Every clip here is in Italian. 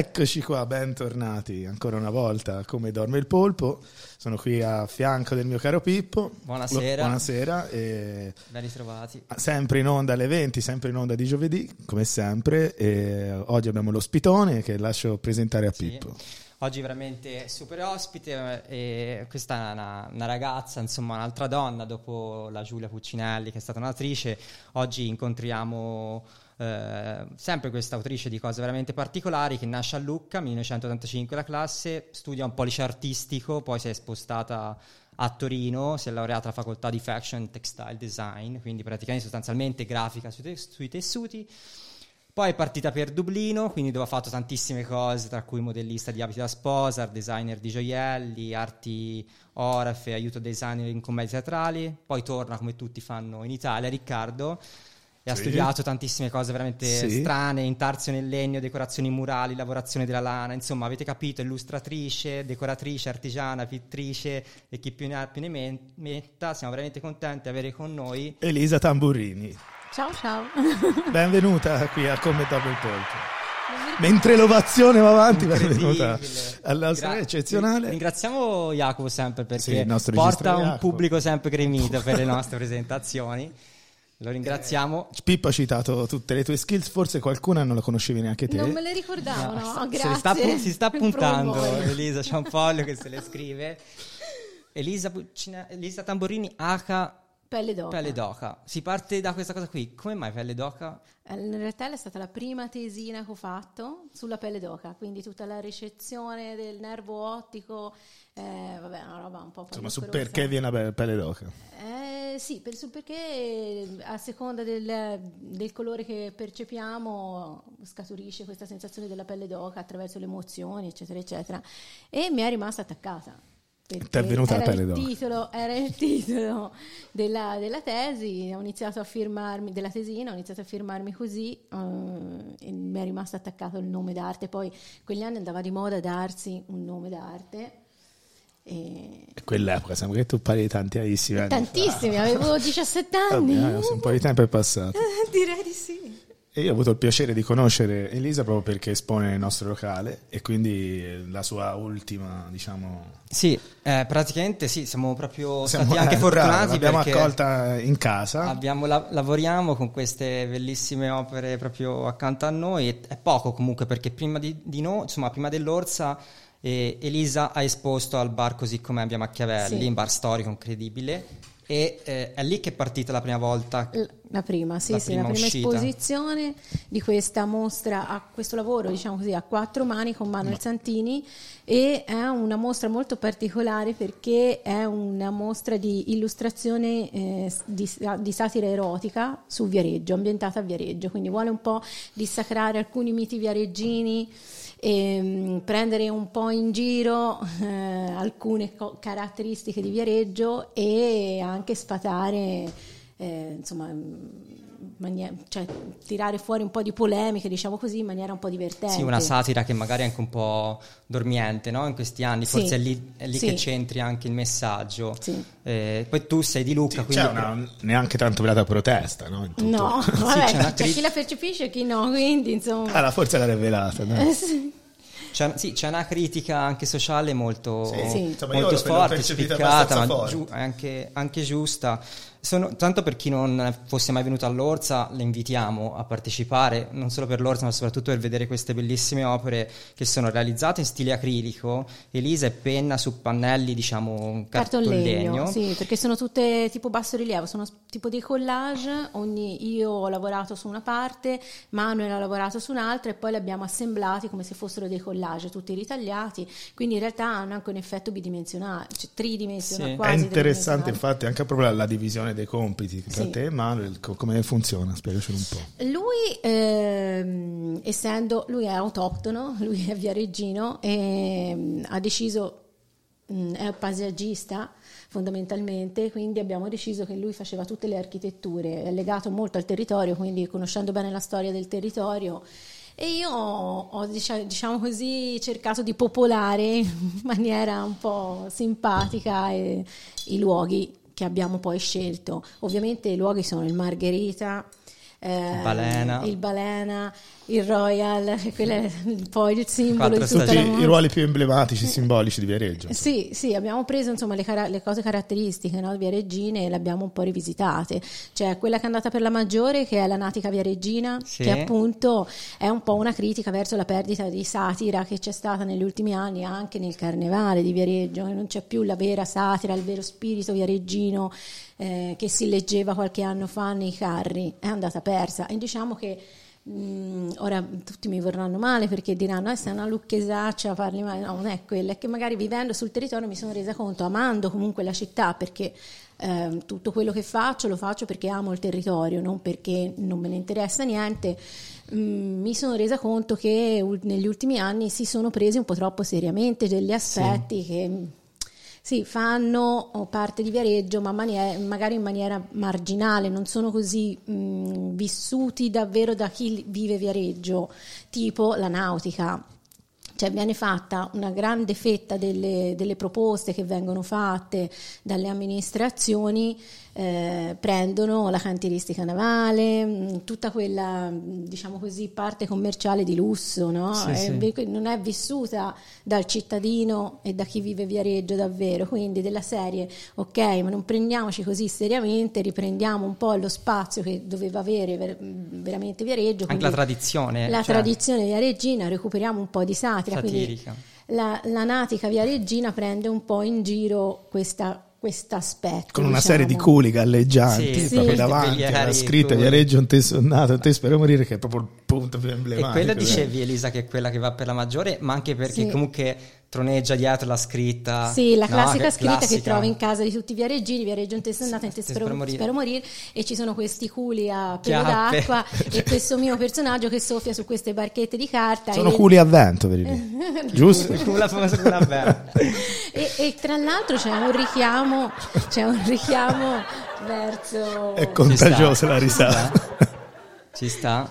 Eccoci qua, bentornati ancora una volta come dorme il polpo. Sono qui a fianco del mio caro Pippo. Buonasera. Buonasera. E Ben ritrovati. sempre in onda alle 20, sempre in onda di giovedì, come sempre. E oggi abbiamo l'ospitone che lascio presentare a Sì. Pippo. Oggi veramente super ospite e questa è una, una ragazza, insomma un'altra donna dopo la Giulia Puccinelli che è stata un'autrice. Oggi incontriamo eh, sempre questa autrice di cose veramente particolari che nasce a Lucca, 1985 la classe, studia un po' liceo artistico, poi si è spostata a Torino, si è laureata alla facoltà di Fashion Textile Design, quindi praticamente sostanzialmente grafica sui, tes- sui tessuti. Poi è partita per Dublino, quindi dove ha fatto tantissime cose, tra cui modellista di abiti da sposa, designer di gioielli, arti orafe, aiuto designer in commedie teatrali. Poi torna, come tutti fanno in Italia, Riccardo. E ha Sì. studiato tantissime cose veramente Sì. strane, intarzio nel legno, decorazioni murali, lavorazione della lana, insomma avete capito, illustratrice, decoratrice, artigiana, pittrice e chi più ne ha più ne metta. Siamo veramente contenti di avere con noi Elisa Tamburini, Ciao ciao. benvenuta qui a Come il polpo. Mentre l'ovazione va avanti, benvenuta alla nostra Gra- eccezionale. Ringraziamo Jacopo sempre Sì, perché nostro porta un Jacopo. pubblico sempre gremito per le nostre presentazioni. Lo ringraziamo. Pippo ha citato tutte le tue skills, forse qualcuna non la conoscevi neanche te. Non me le ricordavo, no? Le Grazie. sta si sta puntando. Elisa, c'è un foglio che se le scrive. Elisa, Puccina- Elisa Tamborini H. Pelle d'oca. Pelle d'oca. Si parte da questa cosa qui. Come mai pelle d'oca? Eh, In realtà è stata la prima tesina che ho fatto sulla pelle d'oca, quindi tutta la ricezione del nervo ottico, eh, vabbè, una roba un po' Insomma, su perché viene a be- pelle d'oca. Eh, sì, per, sul perché a seconda del, del colore che percepiamo scaturisce questa sensazione della pelle d'oca attraverso le emozioni, eccetera, eccetera. E mi è rimasta attaccata. Ti è venuta la pelle il d'oca. Titolo, era il titolo della, della tesi, ho iniziato a firmarmi, della tesina, ho iniziato a firmarmi così eh, e mi è rimasto attaccato il nome d'arte. Poi quegli anni andava di moda darsi un nome d'arte. E quell'epoca, sembra che tu parli di tanti anni fa. Tantissimi, avevo 17 anni. Vabbè, eh, un po' di tempo è passato. Direi di sì. E io ho avuto il piacere di conoscere Elisa proprio perché espone nel nostro locale e quindi la sua ultima, diciamo... Sì, eh, praticamente sì, siamo proprio Siamo stati anche eh, fortunati bravi, l'abbiamo accolta in casa. abbiamo la- lavoriamo con queste bellissime opere proprio accanto a noi. e- È poco comunque perché prima di, di noi, insomma, prima dell'Orsa, eh, Elisa ha esposto al bar così come abbiamo a Chiavelli, Sì. un bar storico incredibile. E eh, è lì che è partita la prima volta. La prima, sì, La sì, prima la prima uscita. esposizione di questa mostra, a questo lavoro, diciamo così, a quattro mani con Manuel Santini e è una mostra molto particolare perché è una mostra di illustrazione eh, di, di satira erotica su Viareggio, ambientata a Viareggio, quindi vuole un po' dissacrare alcuni miti viareggini e mm, prendere un po' in giro eh, alcune co- caratteristiche di Viareggio e anche sfatare, eh, insomma, mm, manie- cioè, tirare fuori un po' di polemiche, diciamo così, in maniera un po' divertente. Sì, una satira che magari è anche un po' dormiente no? in questi anni, Sì. forse è lì, è lì Sì. che c'entri anche il messaggio. Sì. Eh, poi tu sei di Lucca, C'è quindi una neanche tanto velata protesta, no? In tutto. No, vabbè, c'è c'è cri- chi la percepisce e chi no, quindi insomma... Ah, la forza l'ha rivelata. no? Eh, sì. c'è, sì, c'è una critica anche sociale molto, Sì, sì. Insomma, io molto l'ho forte, spiccata, ma giu- anche, anche giusta. Sono- tanto per chi non fosse mai venuto all'Orsa, le invitiamo a partecipare, non solo per l'Orsa, ma soprattutto per vedere queste bellissime opere che sono realizzate in stile acrilico, elisa e penna su pannelli, diciamo, cartolegno. sì, perché sono tutte tipo basso rilievo, sono tipo dei collage, ogni- io ho lavorato su una parte, Manuel ha lavorato su un'altra e poi li abbiamo assemblati come se fossero dei collage, tutti ritagliati, quindi in realtà hanno anche un effetto bidimensionale, cioè tridimensionale, Sì. quasi È interessante infatti anche proprio la divisione dei compiti tra Sì. te e Manuel, co- come funziona? Spiegacelo un po'. Lui, ehm, essendo, lui è autoctono, lui è viareggino e mm, ha deciso, mm, è paesaggista fondamentalmente, quindi abbiamo deciso che lui faceva tutte le architetture, è legato molto al territorio, quindi conoscendo bene la storia del territorio. E io ho, dicia- diciamo così, cercato di popolare in maniera un po' simpatica eh, i luoghi che abbiamo poi scelto. Ovviamente i luoghi sono il Margherita, eh, Balena. il Balena, il Royal, che quello è il- poi il simbolo di tutta i ruoli più emblematici, simbolici di Viareggio. Sì, sì, abbiamo preso insomma le, cara- le cose caratteristiche no, di Viareggine e le abbiamo un po' rivisitate. C'è quella che è andata per la maggiore, che è la Natica Viareggina, Sì. che appunto è un po' una critica verso la perdita di satira che c'è stata negli ultimi anni anche nel carnevale di Viareggio, che non c'è più la vera satira, il vero spirito viareggino eh, che si leggeva qualche anno fa nei carri, è andata persa. E diciamo che Mm, ora tutti mi vorranno male perché diranno: eh, sei una lucchesaccia, parli male. No, non è quello, è che magari vivendo sul territorio mi sono resa conto, amando comunque la città, perché ehm, tutto quello che faccio lo faccio perché amo il territorio, non perché non me ne interessa niente. Mm, mi sono resa conto che negli ultimi anni si sono presi un po' troppo seriamente degli aspetti che sì, fanno parte di Viareggio, ma manie- magari in maniera marginale, non sono così mh, vissuti davvero da chi vive Viareggio, tipo la nautica. Cioè viene fatta una grande fetta delle, delle proposte che vengono fatte dalle amministrazioni, eh, prendono la cantieristica navale, mh, tutta quella, mh, diciamo così, parte commerciale di lusso, no? Sì, È sì. ve- non è vissuta dal cittadino e da chi vive Viareggio davvero, quindi della serie, ok, ma non prendiamoci così seriamente, riprendiamo un po' lo spazio che doveva avere ver- veramente Viareggio. Anche la tradizione. La cioè, tradizione viareggina, recuperiamo un po' di satira, satirica. la, la natica viareggina prende un po' in giro questa questo aspetto. Con una diciamo. serie di culi galleggianti Sì, proprio sì. davanti alla Veglieri, scritta culi. Viareggio un te sonnato, un te spero morire che è proprio il punto più E emblematico. quella eh. dicevi Elisa che è quella che va per la maggiore, ma anche perché Sì. comunque troneggia dietro la scritta. Sì, la no, classica che- scritta che classica. trovi in casa di tutti i viareggini, viareggio in te sonnato, in te Te spero, spero morire. spero morire, e ci sono questi culi a pelo Chiappe. d'acqua e questo mio personaggio che soffia su queste barchette di carta. Sono e- culi a vento, vedi lì. Giusto? la famosa cula bella. E, e tra l'altro c'è un richiamo, c'è un richiamo verso... È contagiosa la Ci risata. Ci sta.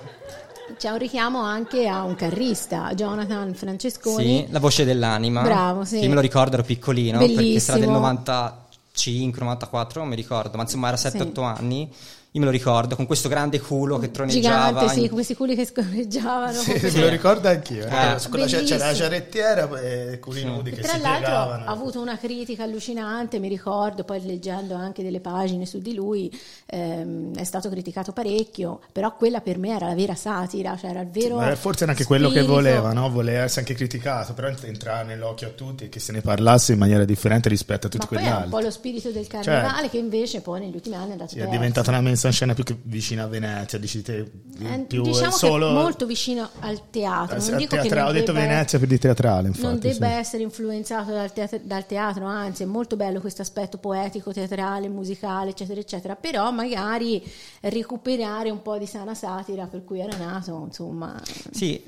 C'è un richiamo anche a un carrista, Jonathan Francesconi. Sì, la voce dell'anima. Bravo, sì. Io me lo ricordo, ero piccolino, perché sarà del Bellissimo. 95, 94, non mi ricordo, ma insomma era 7-8 anni. Io me lo ricordo, con questo grande culo che troneggiava. Gigante, sì, in- con questi culi che scorreggiavano. Sì, con- me lo ricordo anch'io. Eh, quella c'era- c'era la giarrettiera e culi nudi che Tra si l'altro piegavano. ha avuto una critica allucinante, mi ricordo, poi leggendo anche delle pagine su di lui, ehm, è stato criticato parecchio, però quella per me era la vera satira, cioè era il vero... Ma forse era anche quello che spirito. voleva, no? voleva essere anche criticato, però entrare nell'occhio a tutti e che se ne parlasse in maniera differente rispetto a tutti Ma poi quegli era un altri. po' lo spirito del carnevale Certo. che invece poi negli ultimi anni è andato Sì, è diventata una messa in scena più che vicina a Venezia, dici te, Eh, più diciamo solo... che molto vicino al teatro. Eh, Non dico che teatra- non ho detto debba- Venezia per di teatrale, infatti. non debba sì. essere influenzato dal teatro, dal teatro, anzi è molto bello questo aspetto poetico, teatrale, musicale, eccetera, eccetera, però magari recuperare un po' di sana satira per cui era nato, insomma. Sì,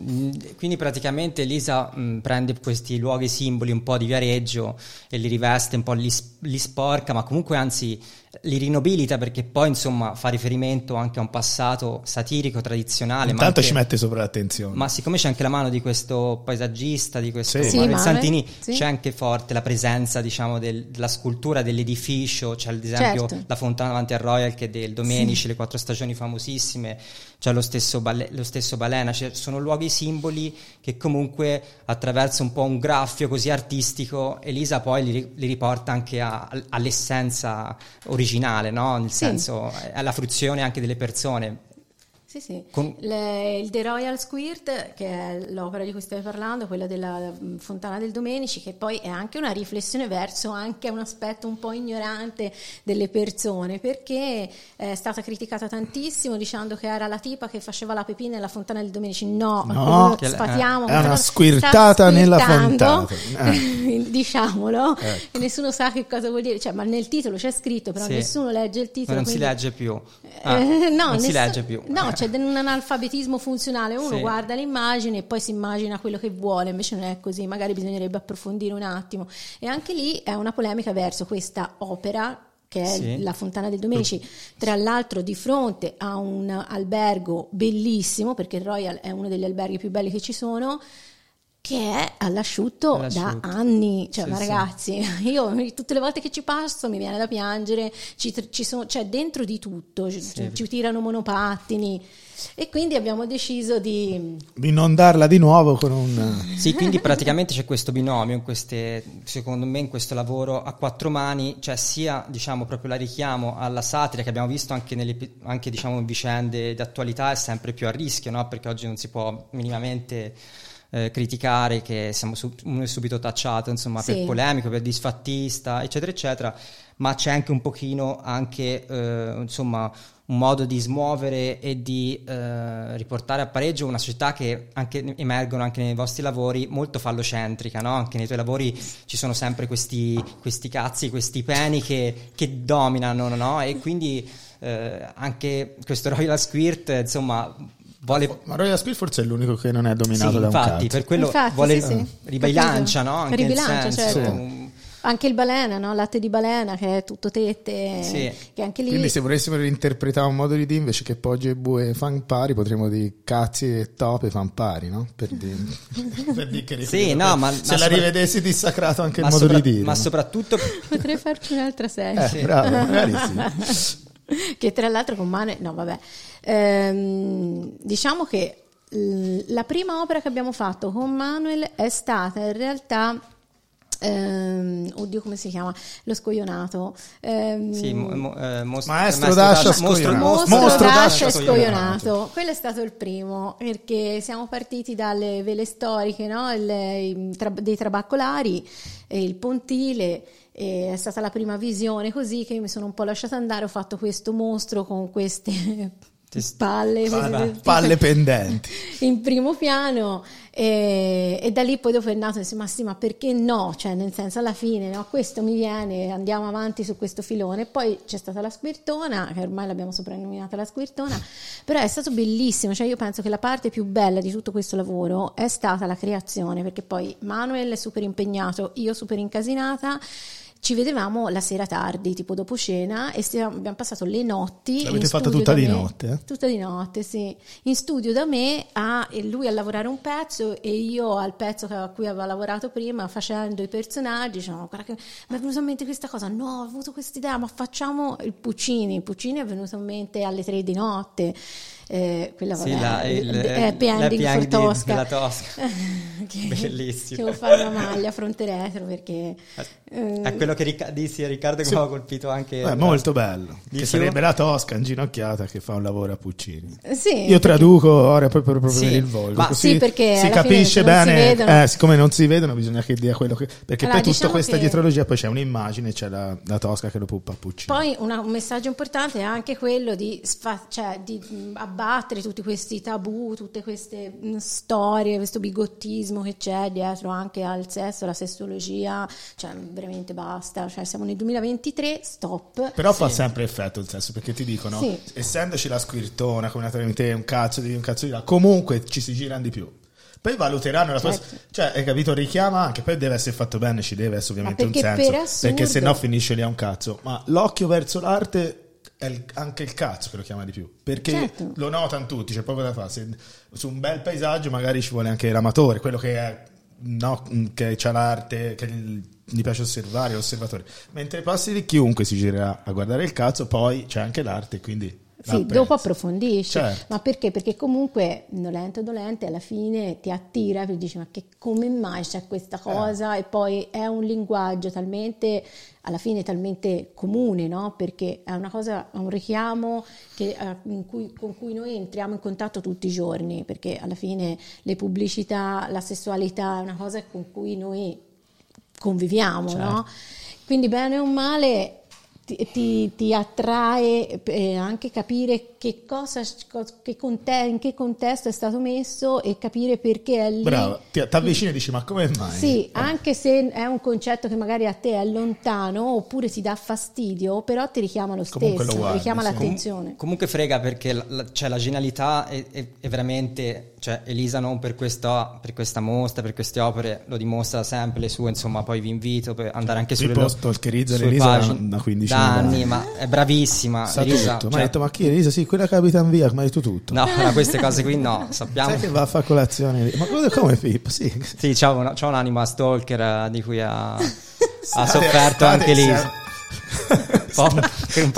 quindi praticamente Lisa mh, prende questi luoghi simboli un po' di Viareggio e li riveste, un po' li, li sporca, ma comunque anzi li rinobilita perché poi insomma fa riferimento anche a un passato satirico, tradizionale. ma Intanto anche- ci mette sopra l'attenzione. Ma siccome c'è anche la mano di questo paesaggista, di questo Sì. Sì, Manuel Manuel, Santini, sì. c'è anche forte la presenza diciamo, del- della scultura dell'edificio, c'è ad esempio Certo. la fontana davanti al Royal che è del Domenici, le quattro stagioni famosissime, c'è lo stesso, Bale- lo stesso Balena, cioè, sono luoghi simboli che comunque attraverso un po' un graffio così artistico Elisa poi li, li riporta anche a- all'essenza originale, no? nel Sì. senso alla fruizione anche delle persone. Sì, sì. Con- Le- il The Royal Squirt, che è l'opera di cui stai parlando, quella della mm, Fontana del Domenici, che poi è anche una riflessione verso anche un aspetto un po' ignorante delle persone, perché è stata criticata tantissimo dicendo che era la tipa che faceva la pepina nella Fontana del Domenici. No, No. quello sfatiamo. È una squirtata nella fontana. Eh. diciamolo, Ecco. e nessuno sa che cosa vuol dire, cioè, ma nel titolo c'è scritto, però Sì. nessuno legge il Ma titolo. non si quindi- legge più. Ah, eh, no, non si nessun- legge più. No, c'è un analfabetismo funzionale. Uno Sì. guarda l'immagine e poi si immagina quello che vuole, invece non è così. Magari bisognerebbe approfondire un attimo. E anche lì è una polemica verso questa opera che è Sì. la Fontana del Domenici, tra l'altro di fronte a un albergo bellissimo, perché il Royal è uno degli alberghi più belli che ci sono, che è all'asciutto, All'asciutto. da anni, cioè, Sì, ma sì. ragazzi, io tutte le volte che ci passo mi viene da piangere, ci, ci sono, c'è dentro di tutto, ci, ci tirano monopattini e quindi abbiamo deciso di... Di non darla di nuovo con un... Sì, quindi praticamente c'è questo binomio, in queste, secondo me, in questo lavoro a quattro mani, cioè sia diciamo proprio la richiamo alla satira che abbiamo visto anche nelle anche, diciamo, in vicende d'attualità è sempre più a rischio, no? perché oggi non si può minimamente eh, criticare che siamo su- uno è subito tacciato insomma, Sì. per polemico, per disfattista, eccetera, eccetera, ma c'è anche un pochino anche eh, insomma un modo di smuovere e di eh, riportare a pareggio una società che anche, emergono anche nei vostri lavori molto fallocentrica, no? anche nei tuoi lavori ci sono sempre questi, questi cazzi, questi peni che, che dominano no? e quindi eh, anche questo Royal Squirt insomma vuole Ma Royal Spirit forse è l'unico che non è dominato sì, da un infatti, cazzo. per quello Infatti, vuole sì, sì. ribilancia, no? Anche Ribilancia, senso, certo. um, Anche il balena, no? latte di balena che è tutto tette, Sì. che anche lì... Quindi se volessimo reinterpretare un modo di dire invece che Poggi e Bue fan pari, potremmo dire cazzi e tope fan pari, no? Per dire, per dire che Sì, no, ma- se ma la sopra- rivedessi dissacrato anche il ma, modo sopra- di dire. ma no? soprattutto Potrei farci un'altra serie. Eh, sì. bravo, magari sì. che tra l'altro con Manuel, no vabbè, Ehm, diciamo che la prima opera che abbiamo fatto con Manuel è stata in realtà, ehm, oddio come si chiama, lo scoglionato. Ehm, Sì, mo- mo- eh, mos- Maestro Dascia Dascia- scoglionato. Mostro, Mostro e scoglionato. scoglionato. Quello è stato il primo perché siamo partiti dalle vele storiche no? Il- i tra- dei trabaccolari, e il pontile. e è stata la prima visione così che io mi sono un po' lasciata andare. Ho fatto questo mostro con queste palle, Palle, palle pendenti. in primo piano e, e da lì poi dopo è nato e ma sì ma perché no? Cioè nel senso alla fine no, questo mi viene andiamo avanti su questo filone. Poi c'è stata la squirtona che ormai l'abbiamo soprannominata la squirtona però è stato bellissimo. Cioè io penso che la parte più bella di tutto questo lavoro è stata la creazione perché poi Manuel è super impegnato io super incasinata ci vedevamo la sera tardi, tipo dopo cena, e stiamo- abbiamo passato le notti. L'avete fatta tutta di me. notte, eh? Tutta di notte, sì. In studio da me, a, e lui a lavorare un pezzo e io al pezzo che- a cui aveva lavorato prima, facendo i personaggi. Dicevamo, guarda che mi è venuta in mente questa cosa, no, ho avuto questa idea, ma facciamo il Puccini. Il Puccini è venuto in mente alle tre di notte. Eh, quella Sì, vabbè, la- il- happy ending l'happy for Tosca. della Tosca. che, Bellissimo. Che devo fare una maglia fronte retro perché... eh, È quello che Ricca- dissi a Riccardo che Sì. mi aveva colpito anche. È molto bello. Di Che più? sarebbe la Tosca inginocchiata che fa un lavoro a Puccini. sì, Io traduco ora proprio, proprio Sì, per il volgo. ma- così Sì, perché si alla capisce si bene. vedono. eh, siccome non si vedono, bisogna che dia quello che. Perché Allora, poi tutta diciamo questa che- dietrologia, poi c'è un'immagine, c'è la, la Tosca che lo puppa a Puccini. Poi una- un messaggio importante è anche quello di, sfa- cioè, di mh, abbattere tutti questi tabù, tutte queste mh, storie, questo bigottismo che c'è dietro anche al sesso, alla sessologia, cioè veramente basta, cioè, siamo nel 2023, stop. Però fa sempre effetto il sesso perché ti dicono, Sì. essendoci la squirtona come una te, un cazzo di un cazzo di là, comunque ci si girano di più. Poi valuteranno la. Certo. Cioè, hai capito? Richiama anche. Poi deve essere fatto bene, ci deve essere ovviamente un senso. per assurdo- Perché se no finisce lì a un cazzo. Ma l'occhio verso l'arte è il- anche il cazzo che lo chiama di più. Perché Certo. lo notano tutti, c'è poco da fare. Se- su un bel paesaggio magari ci vuole anche l'amatore, quello che è. No, che c'ha l'arte, che gli gli piace osservare, l'osservatore. Mentre passi di chiunque si girerà a guardare il cazzo, poi c'è anche l'arte, quindi. Sì, l'apprezzi. dopo approfondisci, Certo. ma perché? Perché comunque dolente o dolente alla fine ti attira e dici ma che come mai c'è questa Eh. cosa e poi è un linguaggio talmente alla fine talmente comune, no? Perché è una cosa, è un richiamo che, eh, in cui- con cui noi entriamo in contatto tutti i giorni, perché alla fine le pubblicità, la sessualità è una cosa con cui noi conviviamo, no? Quindi bene o male ti, ti- ti attrae eh, anche capire che cosa, che conte- in che contesto è stato messo e capire perché è lì. Brava, ti avvicini e dici: Ma come mai? Sì, anche se è un concetto che magari a te è lontano oppure ti dà fastidio, però ti richiama lo Comunque lo stesso, guardi, richiama sì. l'attenzione. Comunque frega perché la, la- cioè, la genialità è, è- è veramente, cioè Elisa non per questa, per questa mostra, per queste opere, lo dimostra sempre le sue, insomma poi vi invito per andare anche sulle poi lo- stalkerizza Elisa da- pagine da 15 da anni. anni, ma è bravissima. Sa Elisa, tutto. Ma cioè- hai detto: Ma chi? Elisa? Sì, quella Capitan Via, ma hai detto tutto. No, no, queste cose qui no, sappiamo. Sai che va a fare colazione lì? Ma come, come Pippo? Sì. Sì, c'ha, una- c'ha un'anima stalker eh, di cui ha, ha sofferto anche Elisa. Un po', po'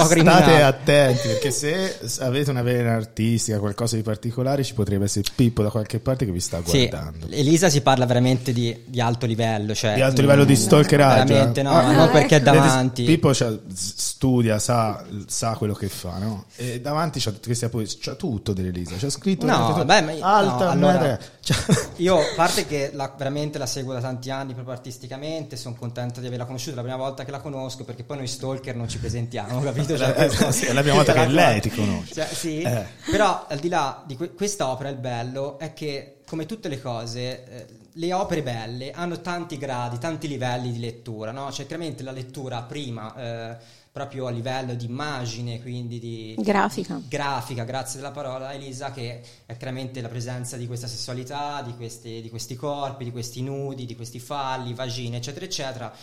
State criminale. attenti perché se avete una vena artistica, qualcosa di particolare, ci potrebbe essere Pippo da qualche parte che vi sta Sì, guardando. Elisa si parla veramente di, di alto livello. Cioè, Di alto livello di mm, stalkeraggio. Veramente no, Ah, non perché è davanti. Pippo s- studia, sa, sa quello che fa, no? E davanti c'ha, c'ha tutto dell'Elisa. C'ha scritto No, tutto. beh, ma- no, alta, allora- mera- c'ha- Io, a parte che la- veramente la seguo da tanti anni proprio artisticamente, sono contento di averla conosciuta, è la prima volta che la conosco perché poi noi stalker non ci presentiamo, capito? Cioè, Eh, questo- sì, è la prima volta tutta che lei ti conosce. Cioè, sì, Eh. però al di là di que- questa opera il bello è che come tutte le cose eh, le opere belle hanno tanti gradi, tanti livelli di lettura, no? Cioè chiaramente la lettura prima eh, proprio a livello di immagine, quindi di Grafica. di grafica, grazie della parola Elisa, che è chiaramente la presenza di questa sessualità, di questi, di questi corpi, di questi nudi, di questi falli, vagine, eccetera, eccetera.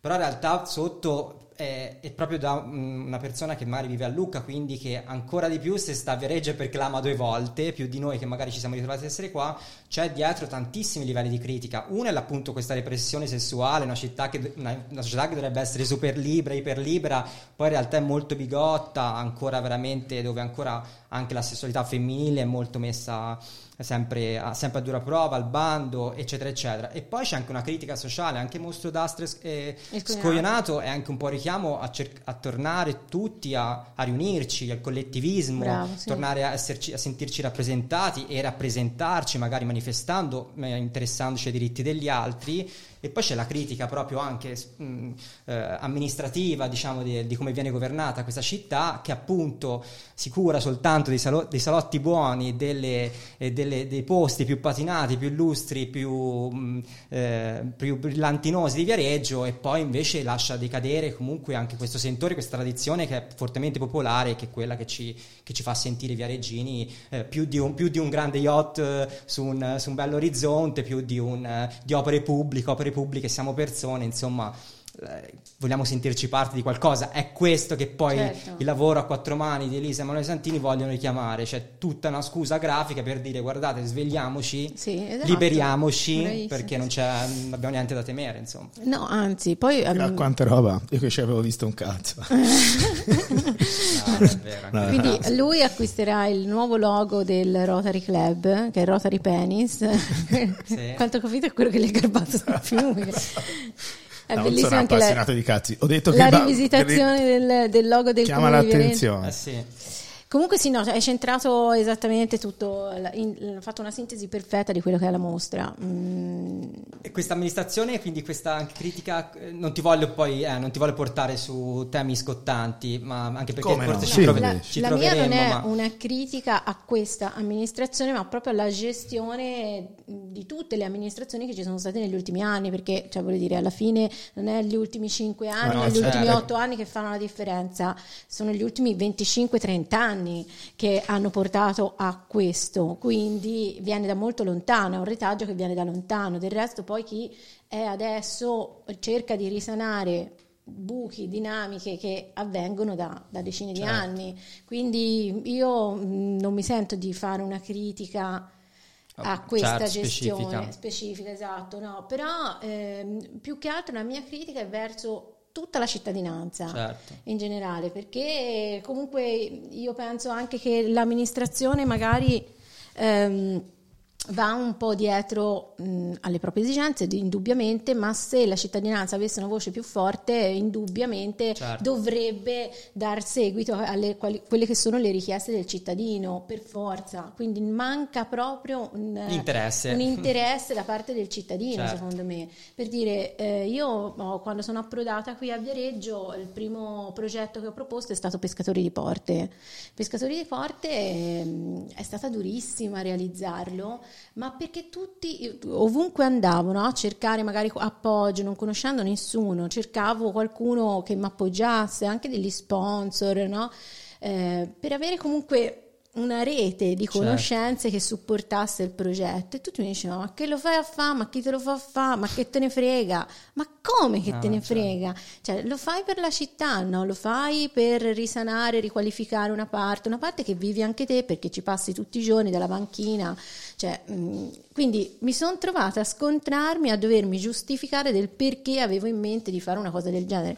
Però in realtà sotto è, è proprio da una persona che magari vive a Lucca, quindi che ancora di più se sta a Viareggio e perclama due volte, più di noi che magari ci siamo ritrovati ad essere qua, c'è dietro tantissimi livelli di critica. Uno è appunto questa repressione sessuale, una, che, una, una società che dovrebbe essere super libera, iper libera, poi in realtà è molto bigotta, ancora veramente dove ancora anche la sessualità femminile è molto messa sempre a, sempre a dura prova, al bando, eccetera, eccetera. E poi c'è anche una critica sociale, anche Mostro d'Astre e Cogliato. Scoglionato è anche un po' richiamo a, cer- a tornare tutti a, a riunirci, al collettivismo, Bravo, sì. tornare a, esserci, a sentirci rappresentati e rappresentarci, magari manifestando, eh, interessandoci ai diritti degli altri. E poi c'è la critica proprio anche mh, eh, amministrativa, diciamo, di, di come viene governata questa città, che appunto si cura soltanto dei, salo- dei salotti buoni, delle, e delle- dei posti più patinati, più illustri, più, mh, eh, più brillantinosi di Viareggio e poi invece lascia decadere comunque anche questo sentore, questa tradizione che è fortemente popolare, che è quella che ci, che ci fa sentire viareggini eh, più, di un, più di un grande yacht eh, su un, su un bello orizzonte, più di, un, eh, di opere pubbliche, opere pubbliche siamo persone, insomma vogliamo sentirci parte di qualcosa. È questo che poi Certo. il lavoro a quattro mani di Elisa e Emanuele Santini vogliono richiamare. C'è tutta una scusa grafica per dire guardate, svegliamoci, Sì, esatto. liberiamoci, Bravissimo. perché non, c'è, non abbiamo niente da temere, insomma. No, anzi, poi... Ehm, quanta roba, io che ci avevo visto un cazzo. No, vero, No, Quindi lui acquisterà il nuovo logo del Rotary Club, che è Rotary Penis. Sì. Quanto ho capito è quello che le è garbato di più. È No, bellissimo sono anche appassionato la, di cazzi. Ho detto che la va- rivisitazione del, del logo del chiama l'attenzione. Eh sì. Comunque sì, no, cioè, è centrato esattamente tutto, la- in- ha fatto una sintesi perfetta di quello che è la mostra. Mm, E questa amministrazione, quindi questa critica, eh, non ti voglio poi, eh, non ti voglio portare su temi scottanti, ma anche perché Come no? forse Sì, ci, trove- la- ci la mia troveremo. non è ma- una critica a questa amministrazione, ma proprio alla gestione di tutte le amministrazioni che ci sono state negli ultimi anni, perché cioè, voglio dire, alla fine non è gli ultimi 5 anni, no, o gli certo. ultimi 8 anni che fanno la differenza, sono gli ultimi 25-30 anni che hanno portato a questo, quindi viene da molto lontano, è un retaggio che viene da lontano, del resto poi chi è adesso cerca di risanare buchi, dinamiche che avvengono da, da decine Certo. di anni. Quindi io non mi sento di fare una critica a questa Certo, gestione specifica. specifica, esatto, no, però ehm, più che altro la mia critica è verso tutta la cittadinanza Certo. in generale, perché comunque io penso anche che l'amministrazione magari ehm, va un po' dietro mh, alle proprie esigenze, indubbiamente, ma se la cittadinanza avesse una voce più forte, indubbiamente Certo. dovrebbe dar seguito quali- quelle che sono le richieste del cittadino, per forza. Quindi manca proprio un, Interesse. un interesse da parte del cittadino, Certo. secondo me. Per dire, eh, io oh, quando sono approdata qui a Viareggio, il primo progetto che ho proposto è stato Pescatori di Porte. Pescatori di Porte ehm, è stata durissima realizzarlo, ma perché tutti, ovunque andavo, no, a cercare magari appoggio, non conoscendo nessuno, cercavo qualcuno che mi appoggiasse, anche degli sponsor, no? Eh, per avere comunque una rete di Certo. conoscenze che supportasse il progetto. E tutti mi dicevano ma che lo fai a fare ma chi te lo fa a fare ma che te ne frega? Ma come che No, te ne certo. frega? Cioè lo fai per la città no? Lo fai per risanare riqualificare una parte una parte che vivi anche te perché ci passi tutti i giorni dalla banchina. Cioè, mh, quindi mi sono trovata a scontrarmi a dovermi giustificare del perché avevo in mente di fare una cosa del genere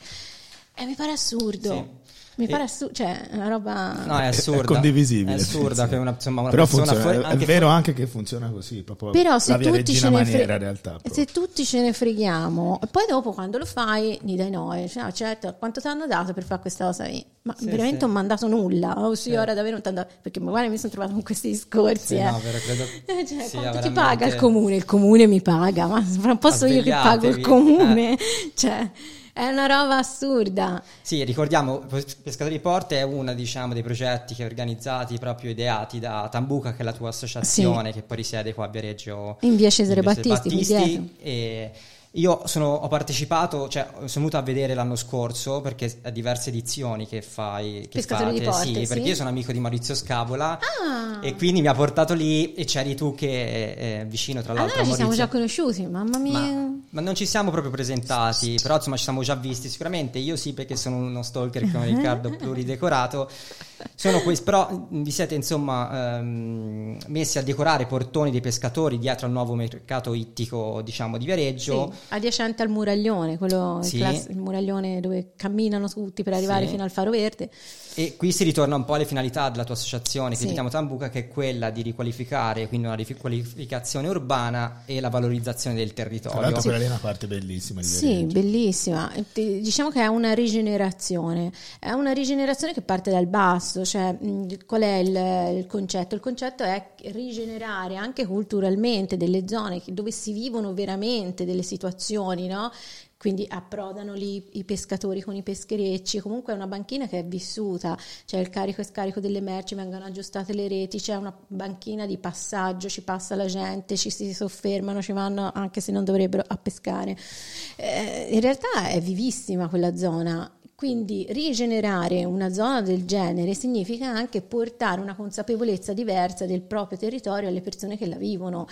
e mi pare assurdo Sì. mi pare assurdo cioè una roba No, è assurda. È condivisibile. È assurda sì. che una, insomma, una Però persona funziona, fuori- è vero fuori- anche che funziona così, proprio Però se la via tutti, ce ne maniera fre- in realtà. proprio. se tutti ce ne freghiamo, e poi dopo quando lo fai, gli dai no, e dici, "Ah, certo, quanto ti hanno dato per fare questa cosa lì? Ma Sì, veramente sì. non mi hanno dato nulla, oh sì, Certo. ora davvero non ti hanno dato, perché magari mi sono trovato con questi discorsi. Sì, eh. no, vero, credo Eh, cioè, quanto ti paga il comune? Il comune mi paga, ma non posso io che pago il comune? Cioè, è una roba assurda. Sì, ricordiamo, Pescatori di Porte è uno diciamo, dei progetti che organizzati, proprio ideati da Tambuca, che è la tua associazione, che poi risiede qua a Viareggio. In via Cesare in Battisti. Battisti, io sono- ho partecipato, cioè sono venuto a vedere l'anno scorso perché a diverse edizioni che fai, che Pescatori di fate, Porte, sì, sì. perché io sono amico di Maurizio Scavola Ah. e quindi mi ha portato lì e c'eri tu che è vicino tra l'altro Allora ci siamo già conosciuti, mamma mia. Ma, ma non ci siamo proprio presentati, però insomma ci siamo già visti sicuramente. Io sì, perché sono uno stalker come Riccardo pluridecorato. Sono questi, però mh, vi siete insomma ehm, messi a decorare i portoni dei pescatori dietro al nuovo mercato ittico, diciamo, di Viareggio. Sì, adiacente al muraglione, quello il Sì. class- il muraglione dove camminano tutti per arrivare Sì. fino al faro verde. E qui si ritorna un po' alle finalità della tua associazione, che Sì. chiamiamo Tambuca, che è quella di riqualificare, quindi una riqualificazione urbana e la valorizzazione del Tra territorio. l'altro quella lì è una parte bellissima di Sì, bellissima. Diciamo che è una rigenerazione, è una rigenerazione che parte dal basso, cioè qual è il, il concetto? Il concetto è rigenerare anche culturalmente delle zone che- dove si vivono veramente delle situazioni, no? Quindi approdano lì i pescatori con i pescherecci, comunque è una banchina che è vissuta, c'è il carico e scarico delle merci, vengono aggiustate le reti, c'è una banchina di passaggio, ci passa la gente, ci si soffermano, ci vanno anche se non dovrebbero a pescare. Eh, in realtà è vivissima quella zona. Quindi rigenerare una zona del genere significa anche portare una consapevolezza diversa del proprio territorio alle persone che la vivono.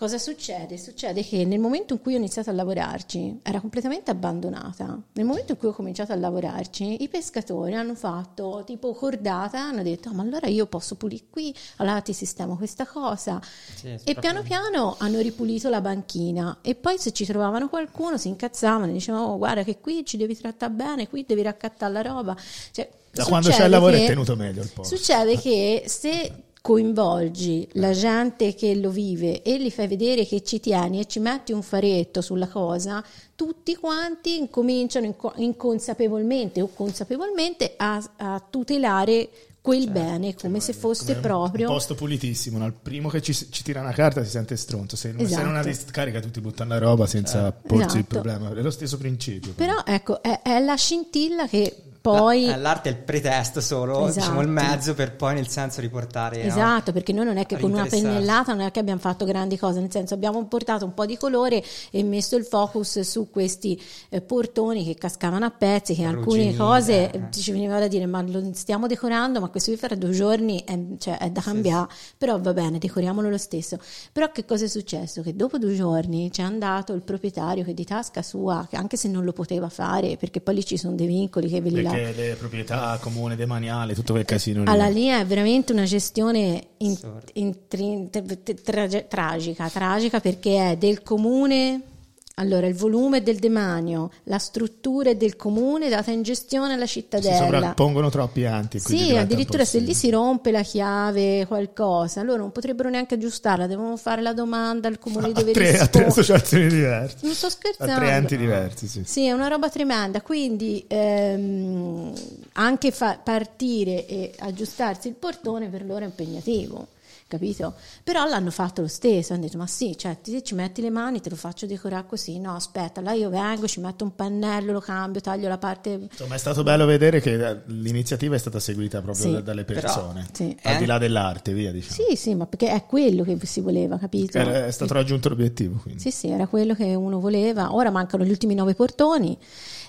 Cosa succede? Succede che nel momento in cui ho iniziato a lavorarci, era completamente abbandonata. Nel momento in cui ho cominciato a lavorarci, i pescatori hanno fatto tipo cordata, hanno detto, "Ah, ma allora io posso pulire qui, allora ti sistemo questa cosa. Sì, e piano piano hanno ripulito la banchina e poi se ci trovavano qualcuno si incazzavano, dicevano, oh, guarda che qui ci devi trattare bene, qui devi raccattare la roba. Cioè, Da quando c'è il lavoro è che- tenuto meglio il posto. Succede che se coinvolgi la gente che lo vive e gli fai vedere che ci tieni e ci metti un faretto sulla cosa, tutti quanti incominciano inco- inconsapevolmente o consapevolmente a, a tutelare quel bene come se fosse Un proprio posto pulitissimo, no? il primo che ci, ci tira una carta si sente stronzo, se, se Esatto. non ha discarica tutti buttano la roba senza porsi il Esatto. problema, è lo stesso principio. Però ecco, è, è la scintilla che poi... La- eh, l'arte è il pretesto solo, Esatto. diciamo il mezzo per poi nel senso riportare no? Esatto, perché noi non è che con una pennellata non è che abbiamo fatto grandi cose, nel senso abbiamo portato un po' di colore e messo il focus su questi eh, portoni che cascavano a pezzi, che alcune Arrugginire, cose eh. ci veniva da dire ma lo stiamo decorando, ma questo qui fra due giorni è, cioè, è da cambiare, però va bene, decoriamolo lo stesso. Però che cosa è successo? Che dopo due giorni c'è andato il proprietario che di tasca sua, che anche se non lo poteva fare, perché poi lì ci sono dei vincoli che ve li Perché le proprietà comune, demaniale, tutto quel casino lì. alla linea è veramente una gestione in- tra- tra- tragica, tragica perché è del comune, allora il volume del demanio, la struttura del comune data in gestione alla si cittadella. sovrappongono troppi quindi Sì, addirittura se lì si rompe la chiave, qualcosa, loro non potrebbero neanche aggiustarla, devono fare la domanda al comune a dove tre, a tre rispondere. associazioni diverse. Non sto A scherzando. tre enti diversi, sì. Sì, è una roba tremenda, quindi ehm, anche fa- partire e aggiustarsi il portone per loro è impegnativo, capito? Però l'hanno fatto lo stesso, hanno detto ma sì, cioè ti ci metti le mani, te lo faccio decorare così, no aspetta, là io vengo, ci metto un pannello, lo cambio, taglio la parte... Insomma, è stato bello vedere che eh, l'iniziativa è stata seguita proprio Sì, da- dalle però- persone, sì. al di Eh? là dell'arte, via diciamo. Sì, sì, ma perché è quello che si voleva, capito? Era- è stato raggiunto l'obiettivo, quindi. Sì, sì, era quello che uno voleva. Ora mancano gli ultimi nove portoni.